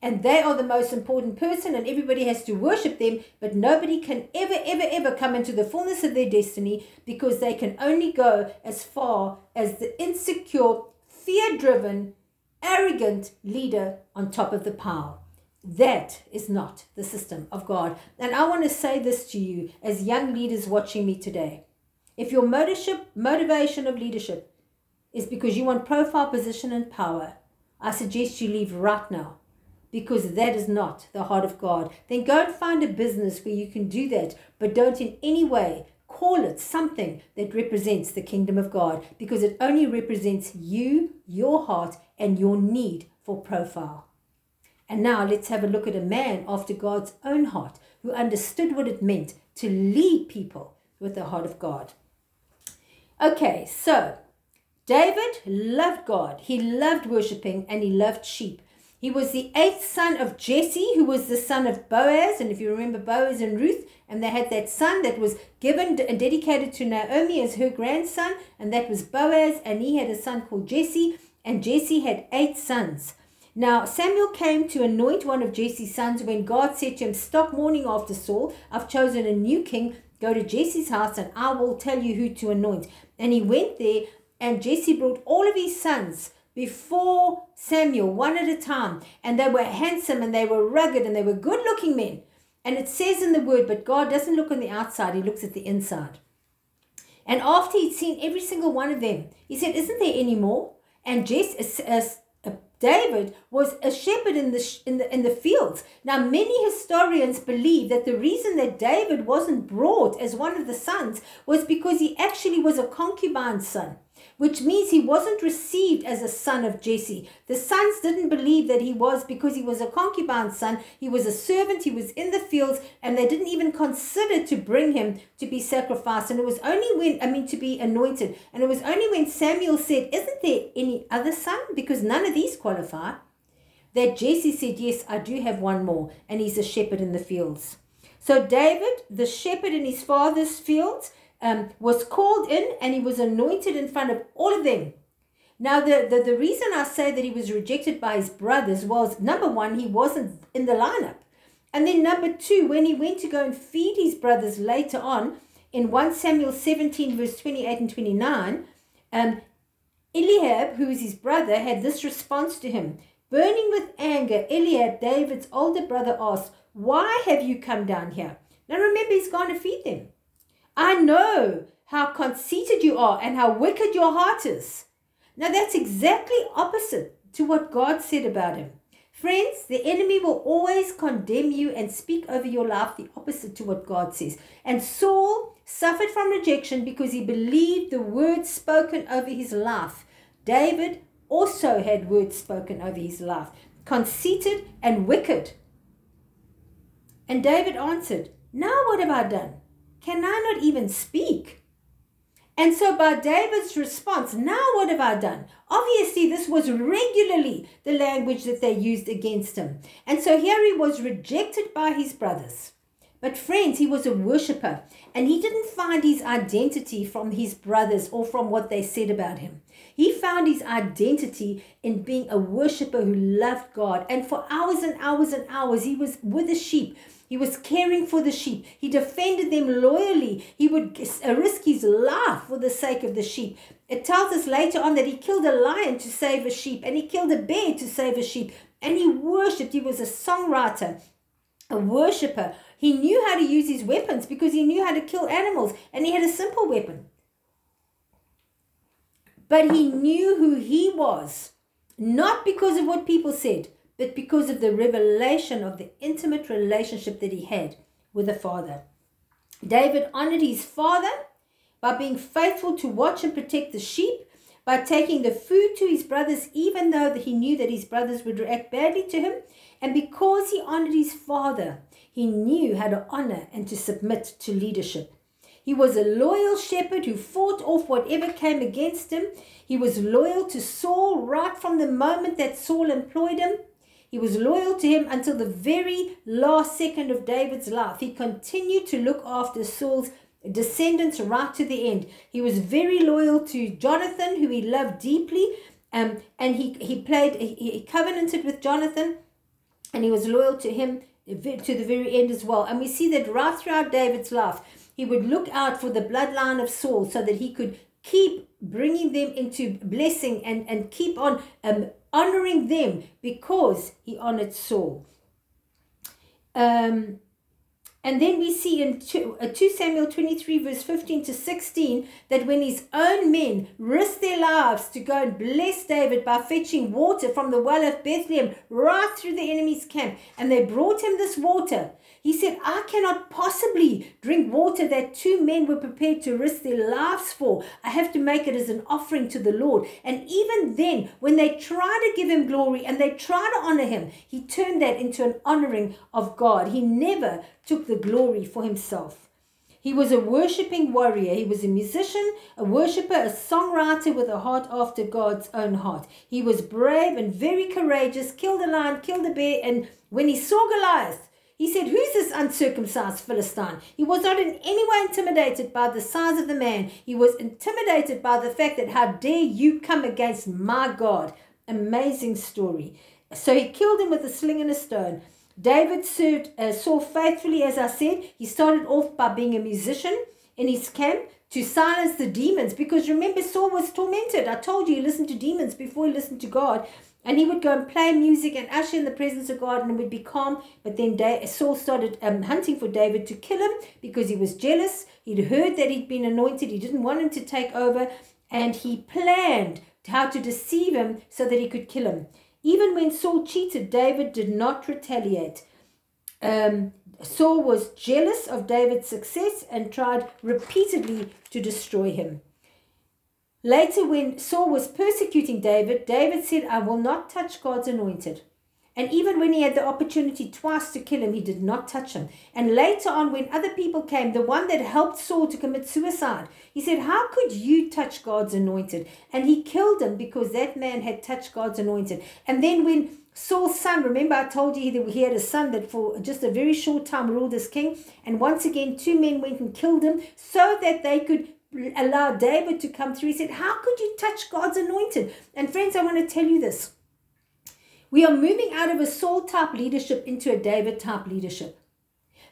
and they are the most important person and everybody has to worship them but nobody can ever ever ever come into the fullness of their destiny because they can only go as far as the insecure fear driven arrogant leader on top of the pile. That is not the system of god. And i want to say this to you as young leaders watching me today. If your motivation motivation of leadership is because you want profile position and power i suggest you leave right now because that is not the heart of God, then go and find a business where you can do that, but don't in any way call it something that represents the kingdom of God because it only represents you, your heart, and your need for profile. And now let's have a look at a man after God's own heart who understood what it meant to lead people with the heart of God. Okay, so David loved God. He loved worshiping and he loved sheep. He was the eighth son of Jesse, who was the son of Boaz. And if you remember Boaz and Ruth, and they had that son that was given and dedicated to Naomi as her grandson, and that was Boaz. And he had a son called Jesse, and Jesse had eight sons. Now, Samuel came to anoint one of Jesse's sons when God said to him, Stop mourning after Saul. I've chosen a new king. Go to Jesse's house, and I will tell you who to anoint. And he went there, and Jesse brought all of his sons before Samuel, one at a time. And they were handsome and they were rugged and they were good looking men. And it says in the word, but God doesn't look on the outside, He looks at the inside. And after he'd seen every single one of them, he said, Isn't there any more? And Jess, uh, uh, David was a shepherd in the, in, the, in the fields. Now, many historians believe that the reason that David wasn't brought as one of the sons was because he actually was a concubine's son which means he wasn't received as a son of Jesse. The sons didn't believe that he was because he was a concubine's son. He was a servant, he was in the fields, and they didn't even consider to bring him to be sacrificed. And it was only when, I mean, to be anointed. And it was only when Samuel said, Isn't there any other son? Because none of these qualify. That Jesse said, Yes, I do have one more, and he's a shepherd in the fields. So David, the shepherd in his father's fields, um, was called in and he was anointed in front of all of them. Now, the, the, the reason I say that he was rejected by his brothers was number one, he wasn't in the lineup. And then number two, when he went to go and feed his brothers later on in 1 Samuel 17, verse 28 and 29, um, Eliab, who is his brother, had this response to him. Burning with anger, Eliab, David's older brother, asked, Why have you come down here? Now remember, he's going to feed them. I know how conceited you are and how wicked your heart is. Now, that's exactly opposite to what God said about him. Friends, the enemy will always condemn you and speak over your life the opposite to what God says. And Saul suffered from rejection because he believed the words spoken over his life. David also had words spoken over his life, conceited and wicked. And David answered, Now what have I done? Can I not even speak? And so, by David's response, now what have I done? Obviously, this was regularly the language that they used against him. And so, here he was rejected by his brothers. But, friends, he was a worshiper and he didn't find his identity from his brothers or from what they said about him. He found his identity in being a worshiper who loved God. And for hours and hours and hours, he was with the sheep. He was caring for the sheep. He defended them loyally. He would risk his life for the sake of the sheep. It tells us later on that he killed a lion to save a sheep and he killed a bear to save a sheep. And he worshipped. He was a songwriter, a worshiper. He knew how to use his weapons because he knew how to kill animals and he had a simple weapon. But he knew who he was, not because of what people said, but because of the revelation of the intimate relationship that he had with the Father. David honored his father by being faithful to watch and protect the sheep, by taking the food to his brothers, even though he knew that his brothers would react badly to him. And because he honored his father, he knew how to honor and to submit to leadership. He was a loyal shepherd who fought off whatever came against him. He was loyal to Saul right from the moment that Saul employed him. He was loyal to him until the very last second of David's life. He continued to look after Saul's descendants right to the end. He was very loyal to Jonathan, who he loved deeply. Um, and he, he played, he, covenanted with Jonathan, and he was loyal to him to the very end as well. And we see that right throughout David's life, he would look out for the bloodline of Saul so that he could keep bringing them into blessing and, and keep on um, honoring them because he honored Saul. Um, and then we see in 2, uh, 2 Samuel 23, verse 15 to 16, that when his own men risked their lives to go and bless David by fetching water from the well of Bethlehem right through the enemy's camp, and they brought him this water, he said, I cannot possibly drink water that two men were prepared to risk their lives for. I have to make it as an offering to the Lord. And even then, when they try to give him glory and they try to honor him, he turned that into an honoring of God. He never took the glory for himself. He was a worshipping warrior. He was a musician, a worshiper, a songwriter with a heart after God's own heart. He was brave and very courageous, killed a lion, killed a bear, and when he saw Goliath, he said, Who's this uncircumcised Philistine? He was not in any way intimidated by the size of the man. He was intimidated by the fact that how dare you come against my God. Amazing story. So he killed him with a sling and a stone. David served uh, Saul faithfully, as I said. He started off by being a musician in his camp to silence the demons because remember, Saul was tormented. I told you he listened to demons before he listened to God. And he would go and play music and usher in the presence of God and would be calm. But then Saul started um, hunting for David to kill him because he was jealous. He'd heard that he'd been anointed. He didn't want him to take over. And he planned how to deceive him so that he could kill him. Even when Saul cheated, David did not retaliate. Um, Saul was jealous of David's success and tried repeatedly to destroy him. Later, when Saul was persecuting David, David said, I will not touch God's anointed. And even when he had the opportunity twice to kill him, he did not touch him. And later on, when other people came, the one that helped Saul to commit suicide, he said, How could you touch God's anointed? And he killed him because that man had touched God's anointed. And then when Saul's son, remember I told you that he had a son that for just a very short time ruled as king. And once again, two men went and killed him so that they could allow David to come through. He said, How could you touch God's anointed? And friends, I want to tell you this. We are moving out of a Saul type leadership into a David type leadership.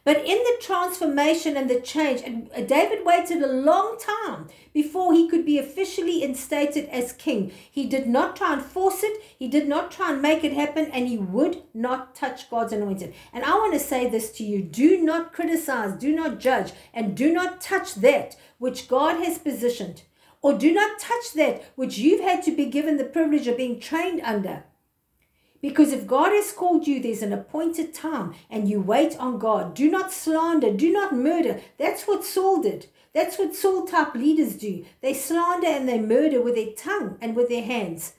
But in the transformation and the change, and uh, David waited a long time before he could be officially instated as king. He did not try and force it, he did not try and make it happen, and he would not touch God's anointed. And I want to say this to you do not criticize, do not judge, and do not touch that which God has positioned, or do not touch that which you've had to be given the privilege of being trained under. Because if God has called you, there's an appointed time and you wait on God. Do not slander, do not murder. That's what Saul did. That's what Saul type leaders do. They slander and they murder with their tongue and with their hands.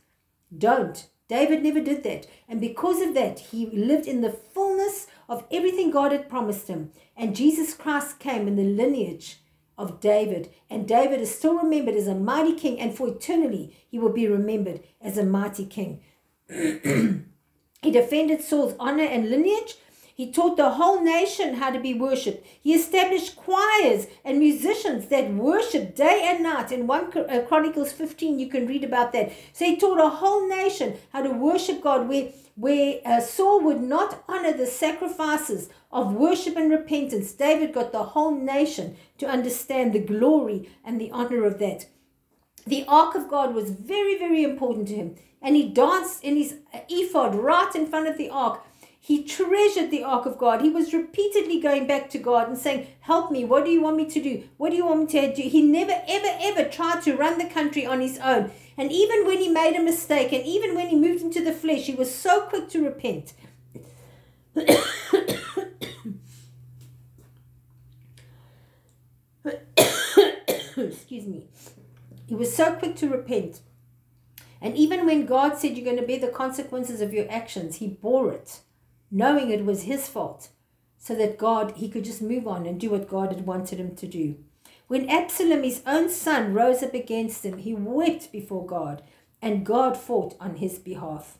Don't. David never did that. And because of that, he lived in the fullness of everything God had promised him. And Jesus Christ came in the lineage of David. And David is still remembered as a mighty king. And for eternity, he will be remembered as a mighty king. he defended Saul's honor and lineage he taught the whole nation how to be worshipped. He established choirs and musicians that worship day and night. In 1 uh, Chronicles 15, you can read about that. So he taught a whole nation how to worship God, where, where uh, Saul would not honor the sacrifices of worship and repentance. David got the whole nation to understand the glory and the honor of that. The ark of God was very, very important to him. And he danced in his ephod right in front of the ark he treasured the ark of God. He was repeatedly going back to God and saying, Help me. What do you want me to do? What do you want me to do? He never, ever, ever tried to run the country on his own. And even when he made a mistake, and even when he moved into the flesh, he was so quick to repent. Excuse me. He was so quick to repent. And even when God said you're going to bear the consequences of your actions, he bore it knowing it was his fault, so that God, he could just move on and do what God had wanted him to do. When Absalom, his own son, rose up against him, he wept before God, and God fought on his behalf.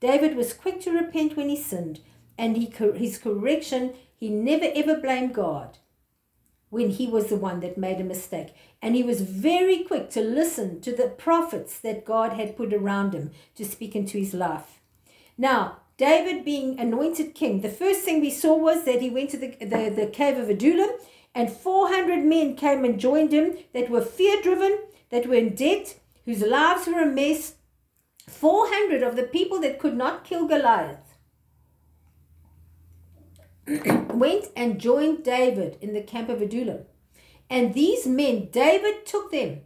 David was quick to repent when he sinned, and he, his correction, he never ever blamed God when he was the one that made a mistake. And he was very quick to listen to the prophets that God had put around him to speak into his life. Now, David being anointed king, the first thing we saw was that he went to the, the, the cave of Adullam and 400 men came and joined him that were fear driven, that were in debt, whose lives were a mess. 400 of the people that could not kill Goliath went and joined David in the camp of Adullam. And these men, David took them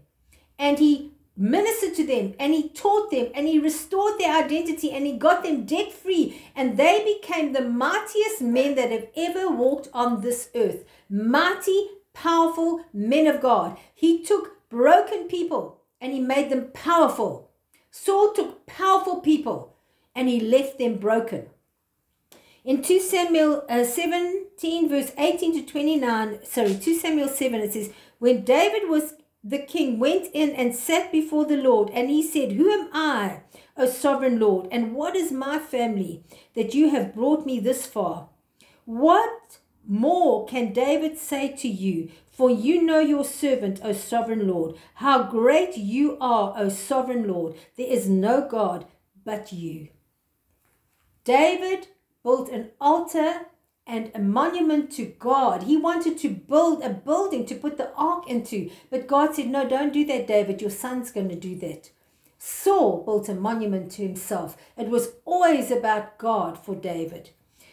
and he ministered to them and he taught them and he restored their identity and he got them debt free and they became the mightiest men that have ever walked on this earth. Mighty powerful men of god. He took broken people and he made them powerful. Saul took powerful people and he left them broken in 2 samuel uh, 17 verse 18 to 29 sorry 2 samuel 7 it says when david was the king went in and sat before the Lord, and he said, Who am I, O sovereign Lord, and what is my family that you have brought me this far? What more can David say to you? For you know your servant, O sovereign Lord, how great you are, O sovereign Lord. There is no God but you. David built an altar and a monument to God. He wanted to build a building to put the ark into. But God said, No, don't do that, David. Your son's going to do that. Saul built a monument to himself. It was always about God for David.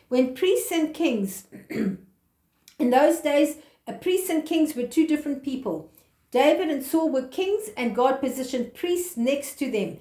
When priests and kings, in those days, uh, a priest and kings were two different people. David and Saul were kings, and God positioned priests next to them.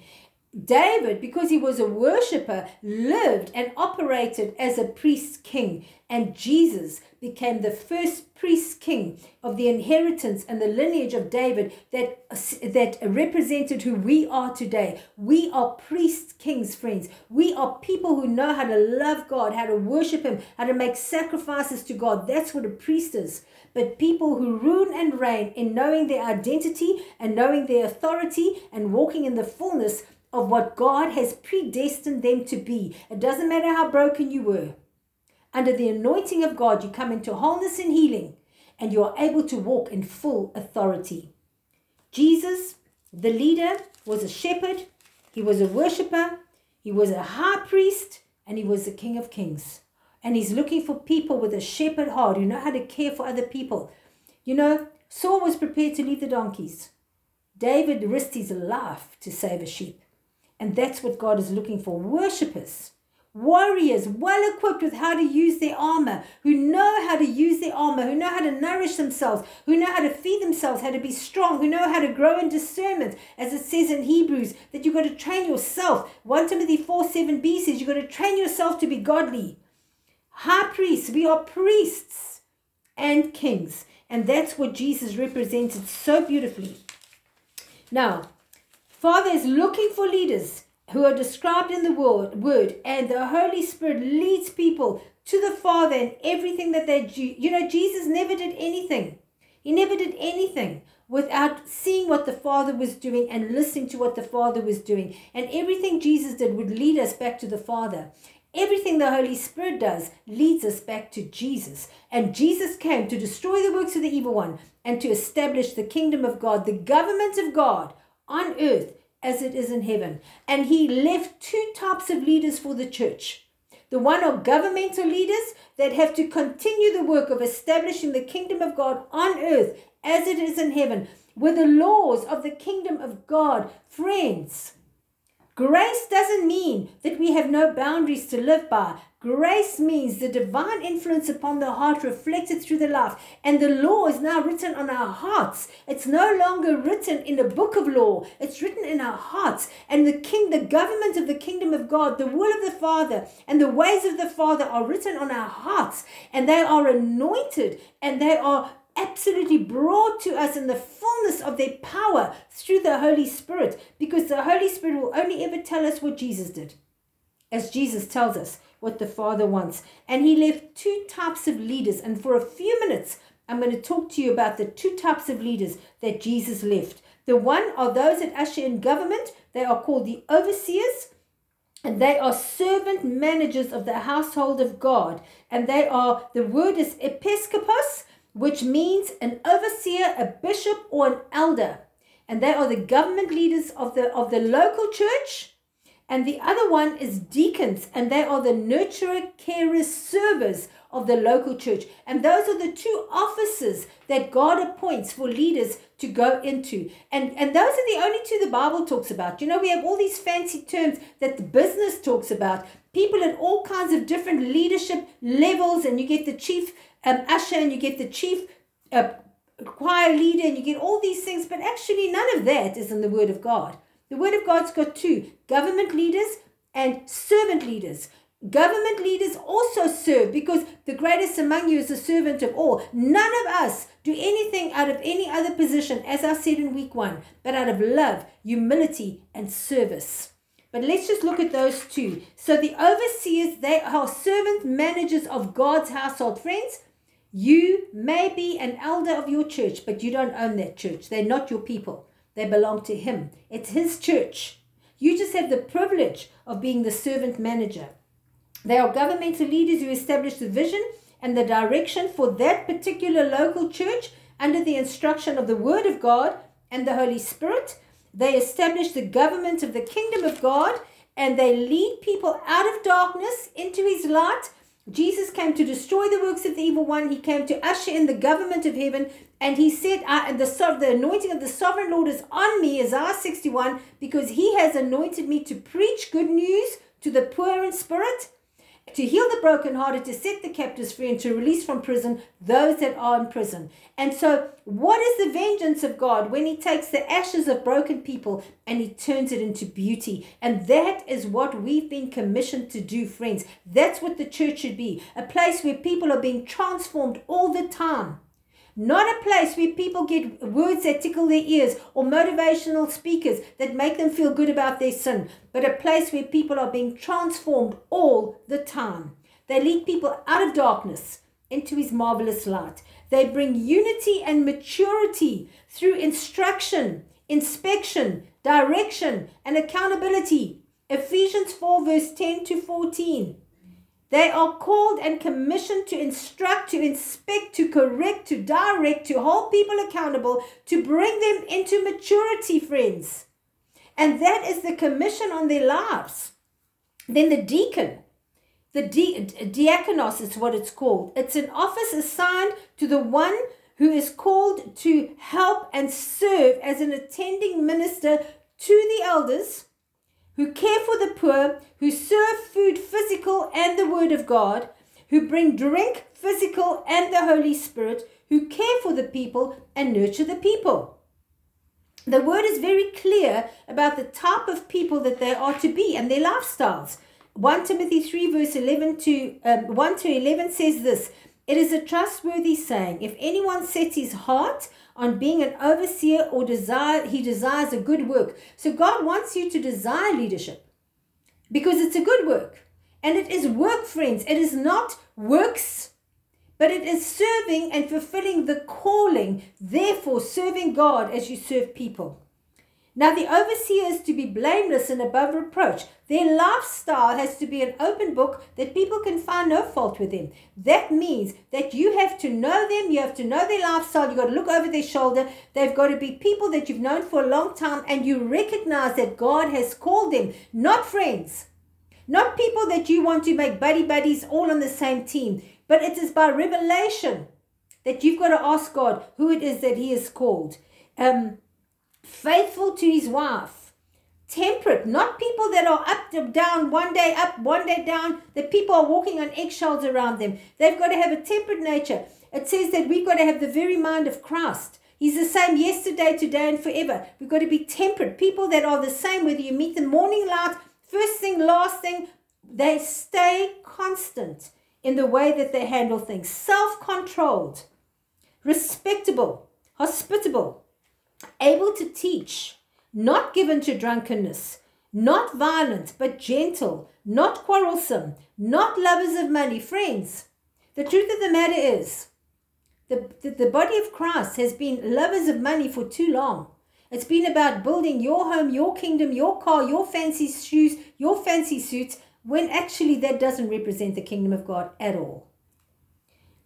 David, because he was a worshiper, lived and operated as a priest king, and Jesus became the first priest king of the inheritance and the lineage of David that, that represented who we are today. We are priest kings, friends. We are people who know how to love God, how to worship Him, how to make sacrifices to God. That's what a priest is. But people who rule and reign in knowing their identity and knowing their authority and walking in the fullness of what God has predestined them to be. It doesn't matter how broken you were. Under the anointing of God, you come into wholeness and healing, and you are able to walk in full authority. Jesus, the leader, was a shepherd, he was a worshiper, he was a high priest, and he was the King of Kings. And he's looking for people with a shepherd heart who know how to care for other people. You know, Saul was prepared to leave the donkeys. David risked his life to save a sheep. And that's what God is looking for worshippers warriors, well equipped with how to use their armor, who know how to use their armor, who know how to nourish themselves, who know how to feed themselves, how to be strong, who know how to grow in discernment, as it says in Hebrews, that you've got to train yourself. 1 Timothy 4 7b says you've got to train yourself to be godly. High priests, we are priests and kings. And that's what Jesus represented so beautifully. Now, Father is looking for leaders who are described in the word, word, and the Holy Spirit leads people to the Father in everything that they do. You know, Jesus never did anything. He never did anything without seeing what the Father was doing and listening to what the Father was doing. And everything Jesus did would lead us back to the Father. Everything the Holy Spirit does leads us back to Jesus. And Jesus came to destroy the works of the evil one and to establish the kingdom of God, the government of God on earth as it is in heaven. And he left two types of leaders for the church. The one are governmental leaders that have to continue the work of establishing the kingdom of God on earth as it is in heaven, with the laws of the kingdom of God. Friends, grace doesn't mean that we have no boundaries to live by. Grace means the divine influence upon the heart reflected through the life. And the law is now written on our hearts. It's no longer written in a book of law. It's written in our hearts. And the king, the government of the kingdom of God, the will of the Father, and the ways of the Father are written on our hearts. And they are anointed and they are absolutely brought to us in the fullness of their power through the Holy Spirit. Because the Holy Spirit will only ever tell us what Jesus did. As Jesus tells us what the Father wants. And he left two types of leaders. And for a few minutes, I'm going to talk to you about the two types of leaders that Jesus left. The one are those that usher in government, they are called the overseers. And they are servant managers of the household of God. And they are, the word is episkopos, which means an overseer, a bishop, or an elder. And they are the government leaders of the, of the local church and the other one is deacons, and they are the nurturer, carers, servers of the local church. And those are the two offices that God appoints for leaders to go into. And, and those are the only two the Bible talks about. You know, we have all these fancy terms that the business talks about. People at all kinds of different leadership levels, and you get the chief um, usher, and you get the chief uh, choir leader, and you get all these things. But actually, none of that is in the Word of God. The Word of God's got two government leaders and servant leaders. Government leaders also serve because the greatest among you is a servant of all. None of us do anything out of any other position, as I said in week one, but out of love, humility, and service. But let's just look at those two. So the overseers, they are servant managers of God's household. Friends, you may be an elder of your church, but you don't own that church. They're not your people. They belong to Him. It's His church. You just have the privilege of being the servant manager. They are governmental leaders who establish the vision and the direction for that particular local church under the instruction of the Word of God and the Holy Spirit. They establish the government of the kingdom of God and they lead people out of darkness into His light. Jesus came to destroy the works of the evil one. He came to usher in the government of heaven and he said, uh, the, the anointing of the sovereign Lord is on me, Isaiah 61, because he has anointed me to preach good news to the poor in spirit, to heal the brokenhearted, to set the captives free, and to release from prison those that are in prison. And so, what is the vengeance of God when He takes the ashes of broken people and He turns it into beauty? And that is what we've been commissioned to do, friends. That's what the church should be a place where people are being transformed all the time not a place where people get words that tickle their ears or motivational speakers that make them feel good about their sin, but a place where people are being transformed all the time. They lead people out of darkness into his marvelous light. They bring unity and maturity through instruction, inspection, direction, and accountability. Ephesians 4, verse 10 to 14. They are called and commissioned to instruct, to inspect, to correct, to direct, to hold people accountable, to bring them into maturity, friends. And that is the commission on their lives. Then the deacon, the di- diakonos is what it's called. It's an office assigned to the one who is called to help and serve as an attending minister to the elders who care for the poor, who serve food physical and the word of God, who bring drink physical and the Holy Spirit, who care for the people and nurture the people. The word is very clear about the type of people that they are to be and their lifestyles. 1 Timothy 3, verse 11 to um, 1 to 11 says this It is a trustworthy saying, if anyone sets his heart on being an overseer or desire he desires a good work. So God wants you to desire leadership because it's a good work. And it is work, friends. It is not works, but it is serving and fulfilling the calling, therefore serving God as you serve people. Now, the overseer is to be blameless and above reproach. Their lifestyle has to be an open book that people can find no fault with them. That means that you have to know them, you have to know their lifestyle, you've got to look over their shoulder. They've got to be people that you've known for a long time, and you recognize that God has called them, not friends, not people that you want to make buddy buddies all on the same team, but it is by revelation that you've got to ask God who it is that He has called. Um, faithful to his wife, temperate, not people that are up, down, one day up, one day down, that people are walking on eggshells around them. They've got to have a temperate nature. It says that we've got to have the very mind of Christ. He's the same yesterday, today, and forever. We've got to be temperate. People that are the same, whether you meet them morning light, first thing, last thing, they stay constant in the way that they handle things. Self controlled, respectable, hospitable, able to teach, not given to drunkenness, not violent, but gentle, not quarrelsome, not lovers of money. Friends, the truth of the matter is, the, the, the body of Christ has been lovers of money for too long. It's been about building your home, your kingdom, your car, your fancy shoes, your fancy suits, when actually that doesn't represent the kingdom of God at all.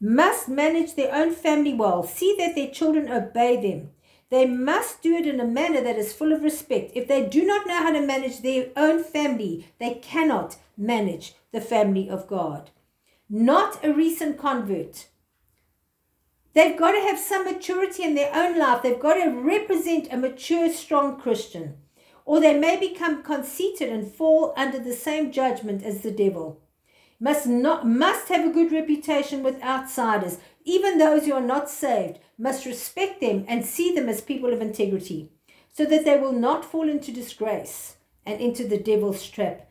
Must manage their own family well, see that their children obey them, they must do it in a manner that is full of respect. If they do not know how to manage their own family, they cannot manage the family of God. Not a recent convert. They've got to have some maturity in their own life. They've got to represent a mature, strong Christian. Or they may become conceited and fall under the same judgment as the devil. Must not must have a good reputation with outsiders. Even those who are not saved must respect them and see them as people of integrity, so that they will not fall into disgrace and into the devil's trap.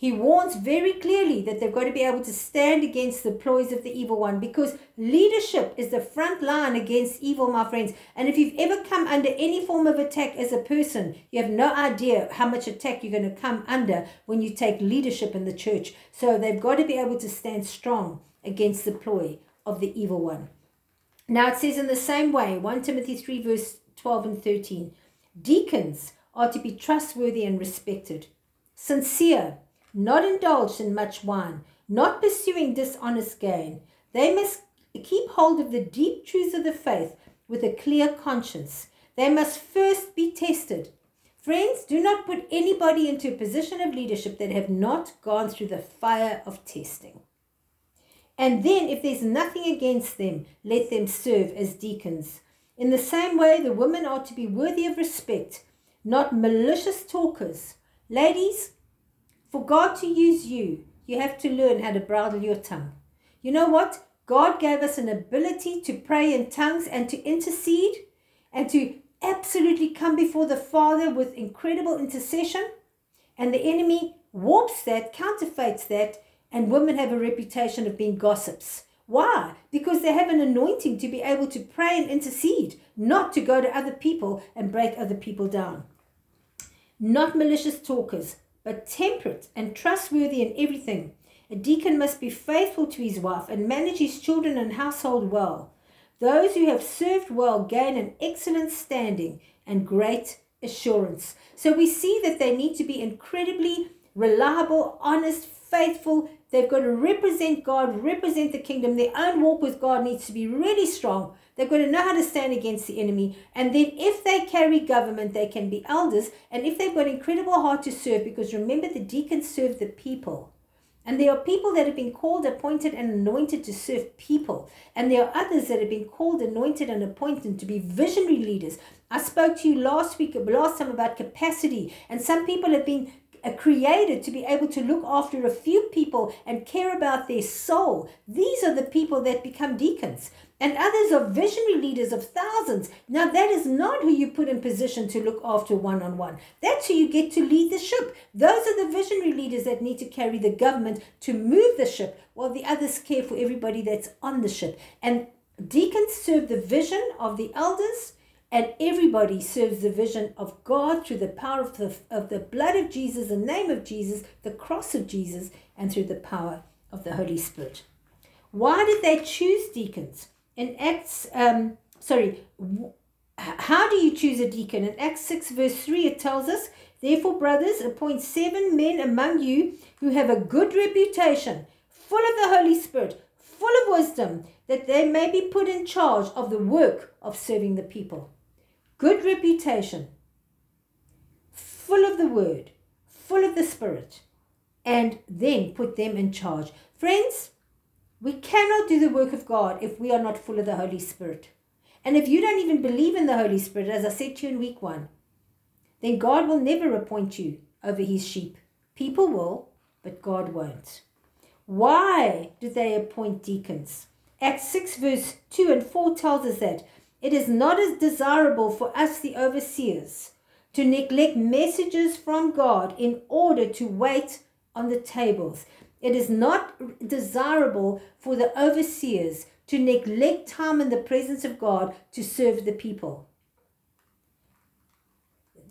He warns very clearly that they've got to be able to stand against the ploys of the evil one because leadership is the front line against evil, my friends. And if you've ever come under any form of attack as a person, you have no idea how much attack you're going to come under when you take leadership in the church. So they've got to be able to stand strong against the ploy of the evil one. Now it says in the same way, 1 Timothy 3, verse 12 and 13 deacons are to be trustworthy and respected, sincere, not indulged in much wine, not pursuing dishonest gain. They must keep hold of the deep truths of the faith with a clear conscience. They must first be tested. Friends, do not put anybody into a position of leadership that have not gone through the fire of testing. And then, if there's nothing against them, let them serve as deacons. In the same way, the women are to be worthy of respect, not malicious talkers. Ladies, for God to use you, you have to learn how to bridle your tongue. You know what? God gave us an ability to pray in tongues and to intercede and to absolutely come before the Father with incredible intercession. And the enemy warps that, counterfeits that, and women have a reputation of being gossips. Why? Because they have an anointing to be able to pray and intercede, not to go to other people and break other people down. Not malicious talkers, but temperate and trustworthy in everything. A deacon must be faithful to his wife and manage his children and household well. Those who have served well gain an excellent standing and great assurance. So we see that they need to be incredibly reliable, honest, faithful, They've got to represent God, represent the kingdom. Their own walk with God needs to be really strong. They've got to know how to stand against the enemy. And then, if they carry government, they can be elders. And if they've got incredible heart to serve, because remember, the deacons serve the people. And there are people that have been called, appointed, and anointed to serve people. And there are others that have been called, anointed, and appointed to be visionary leaders. I spoke to you last week, last time about capacity. And some people have been uh, created to be able to look after a few people and care about their soul. These are the people that become deacons. And others are visionary leaders of thousands. Now, that is not who you put in position to look after one on one. That's who you get to lead the ship. Those are the visionary leaders that need to carry the government to move the ship, while the others care for everybody that's on the ship. And deacons serve the vision of the elders and everybody serves the vision of God through the power of the, of the blood of Jesus, the name of Jesus, the cross of Jesus, and through the power of the Holy Spirit. Why did they choose deacons? In Acts, um, sorry, how do you choose a deacon? In Acts 6, verse 3, it tells us, Therefore, brothers, appoint seven men among you who have a good reputation, full of the Holy Spirit, full of wisdom, that they may be put in charge of the work of serving the people good reputation, full of the word, full of the spirit, and then put them in charge. Friends, we cannot do the work of God if we are not full of the Holy Spirit. And if you don't even believe in the Holy Spirit, as I said to you in week one, then God will never appoint you over his sheep. People will, but God won't. Why do they appoint deacons? Acts 6, verse 2 and 4 tells us that it is not as desirable for us, the overseers, to neglect messages from God in order to wait on the tables. It is not desirable for the overseers to neglect time in the presence of God to serve the people.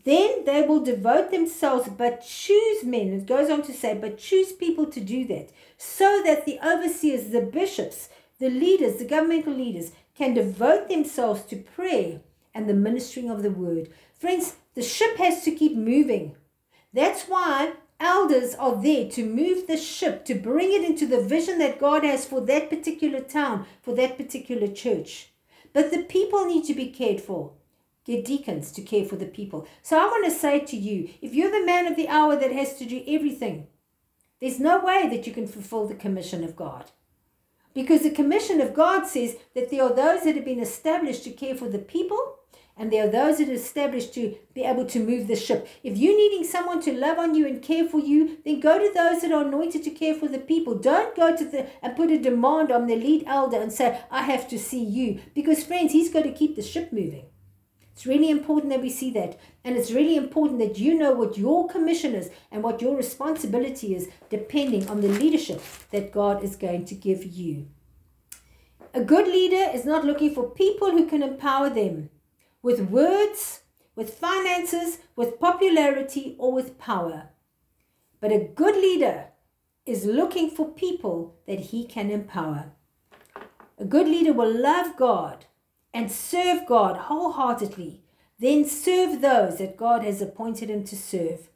Then they will devote themselves, but choose men. It goes on to say, but choose people to do that, so that the overseers, the bishops, the leaders, the governmental leaders, can devote themselves to prayer and the ministering of the word. Friends, the ship has to keep moving. That's why elders are there to move the ship, to bring it into the vision that God has for that particular town, for that particular church. But the people need to be cared for. Get deacons to care for the people. So I want to say to you if you're the man of the hour that has to do everything, there's no way that you can fulfill the commission of God. Because the commission of God says that there are those that have been established to care for the people, and there are those that are established to be able to move the ship. If you're needing someone to love on you and care for you, then go to those that are anointed to care for the people. Don't go to the and put a demand on the lead elder and say, I have to see you. Because friends, he's got to keep the ship moving. It's really important that we see that. And it's really important that you know what your commission is and what your responsibility is, depending on the leadership that God is going to give you. A good leader is not looking for people who can empower them with words, with finances, with popularity, or with power. But a good leader is looking for people that he can empower. A good leader will love God and serve God wholeheartedly then serve those that God has appointed him to serve.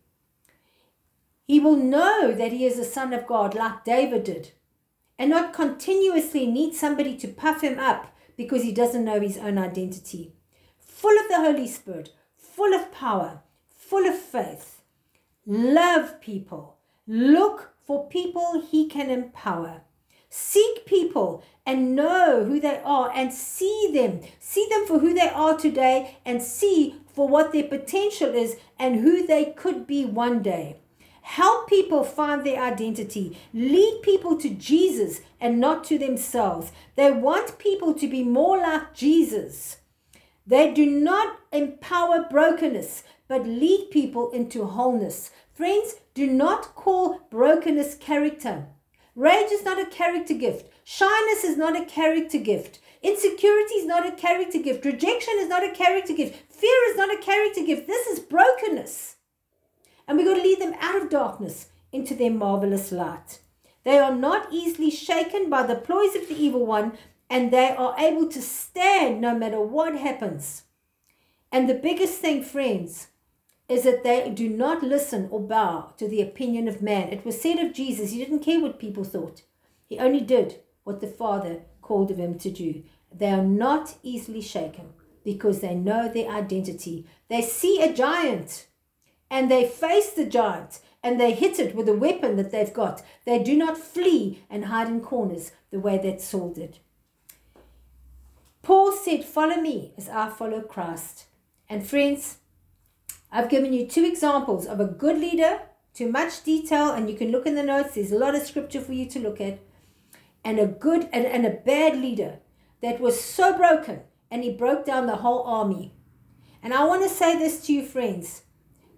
He will know that he is a son of God, like David did, and not continuously need somebody to puff him up because he doesn't know his own identity. Full of the Holy Spirit, full of power, full of faith. Love people. Look for people he can empower. Seek people and know who they are and see them. See them for who they are today and see for what their potential is and who they could be one day. Help people find their identity. Lead people to Jesus and not to themselves. They want people to be more like Jesus. They do not empower brokenness, but lead people into wholeness. Friends, do not call brokenness character. Rage is not a character gift. Shyness is not a character gift. Insecurity is not a character gift. Rejection is not a character gift. Fear is not a character gift. This is brokenness. And we've got to lead them out of darkness into their marvelous light. They are not easily shaken by the ploys of the evil one, and they are able to stand no matter what happens. And the biggest thing, friends, is that they do not listen or bow to the opinion of man. It was said of Jesus, he didn't care what people thought, he only did what the Father called of him to do. They are not easily shaken because they know their identity. They see a giant and they face the giant and they hit it with a weapon that they've got. They do not flee and hide in corners the way that Saul did. Paul said, Follow me as I follow Christ. And friends, I've given you two examples of a good leader too much detail, and you can look in the notes. There's a lot of scripture for you to look at. And a good and, and a bad leader that was so broken, and he broke down the whole army. And I want to say this to you, friends,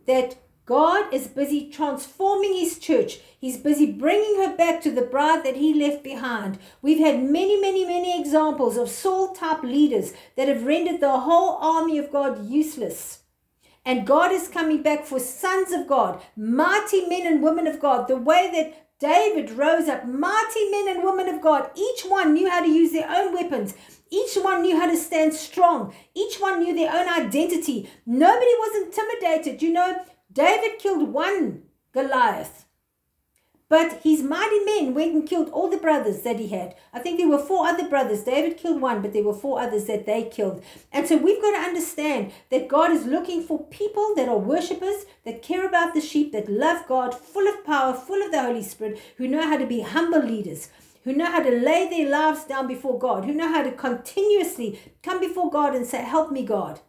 that God is busy transforming his church. He's busy bringing her back to the bride that he left behind. We've had many, many, many examples of Saul type leaders that have rendered the whole army of God useless. And God is coming back for sons of God, mighty men and women of God, the way that David rose up, mighty men and women of God. Each one knew how to use their own weapons. Each one knew how to stand strong. Each one knew their own identity. Nobody was intimidated. You know, David killed one Goliath. But his mighty men went and killed all the brothers that he had. I think there were four other brothers. David killed one, but there were four others that they killed. And so we've got to understand that God is looking for people that are worshippers, that care about the sheep, that love God, full of power, full of the Holy Spirit, who know how to be humble leaders, who know how to lay their lives down before God, who know how to continuously come before God and say, Help me, God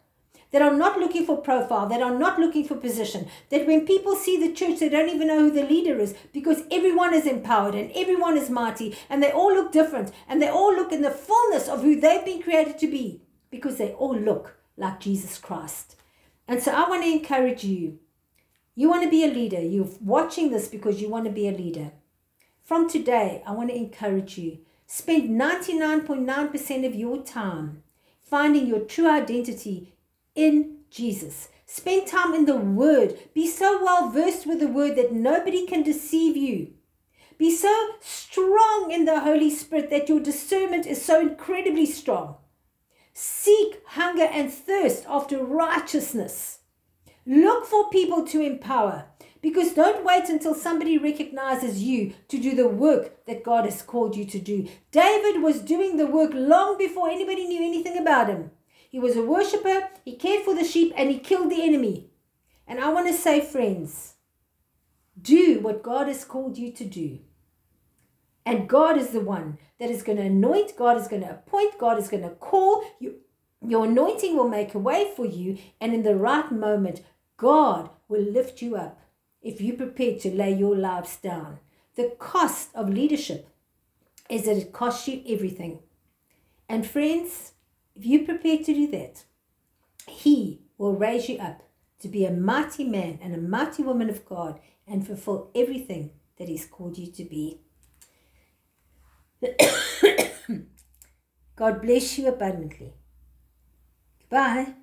that are not looking for profile, that are not looking for position, that when people see the church, they don't even know who the leader is because everyone is empowered and everyone is mighty and they all look different and they all look in the fullness of who they've been created to be because they all look like Jesus Christ. And so I want to encourage you. You want to be a leader. You're watching this because you want to be a leader. From today, I want to encourage you. Spend 99.9% of your time finding your true identity in Jesus. Spend time in the Word. Be so well versed with the Word that nobody can deceive you. Be so strong in the Holy Spirit that your discernment is so incredibly strong. Seek hunger and thirst after righteousness. Look for people to empower because don't wait until somebody recognizes you to do the work that God has called you to do. David was doing the work long before anybody knew anything about him. He was a worshiper, he cared for the sheep, and he killed the enemy. And I want to say, friends, do what God has called you to do. And God is the one that is going to anoint, God is going to appoint, God is going to call. You, your anointing will make a way for you, and in the right moment, God will lift you up if you prepare to lay your lives down. The cost of leadership is that it costs you everything. And friends, if you prepare to do that, He will raise you up to be a mighty man and a mighty woman of God and fulfill everything that He's called you to be. God bless you abundantly. Goodbye.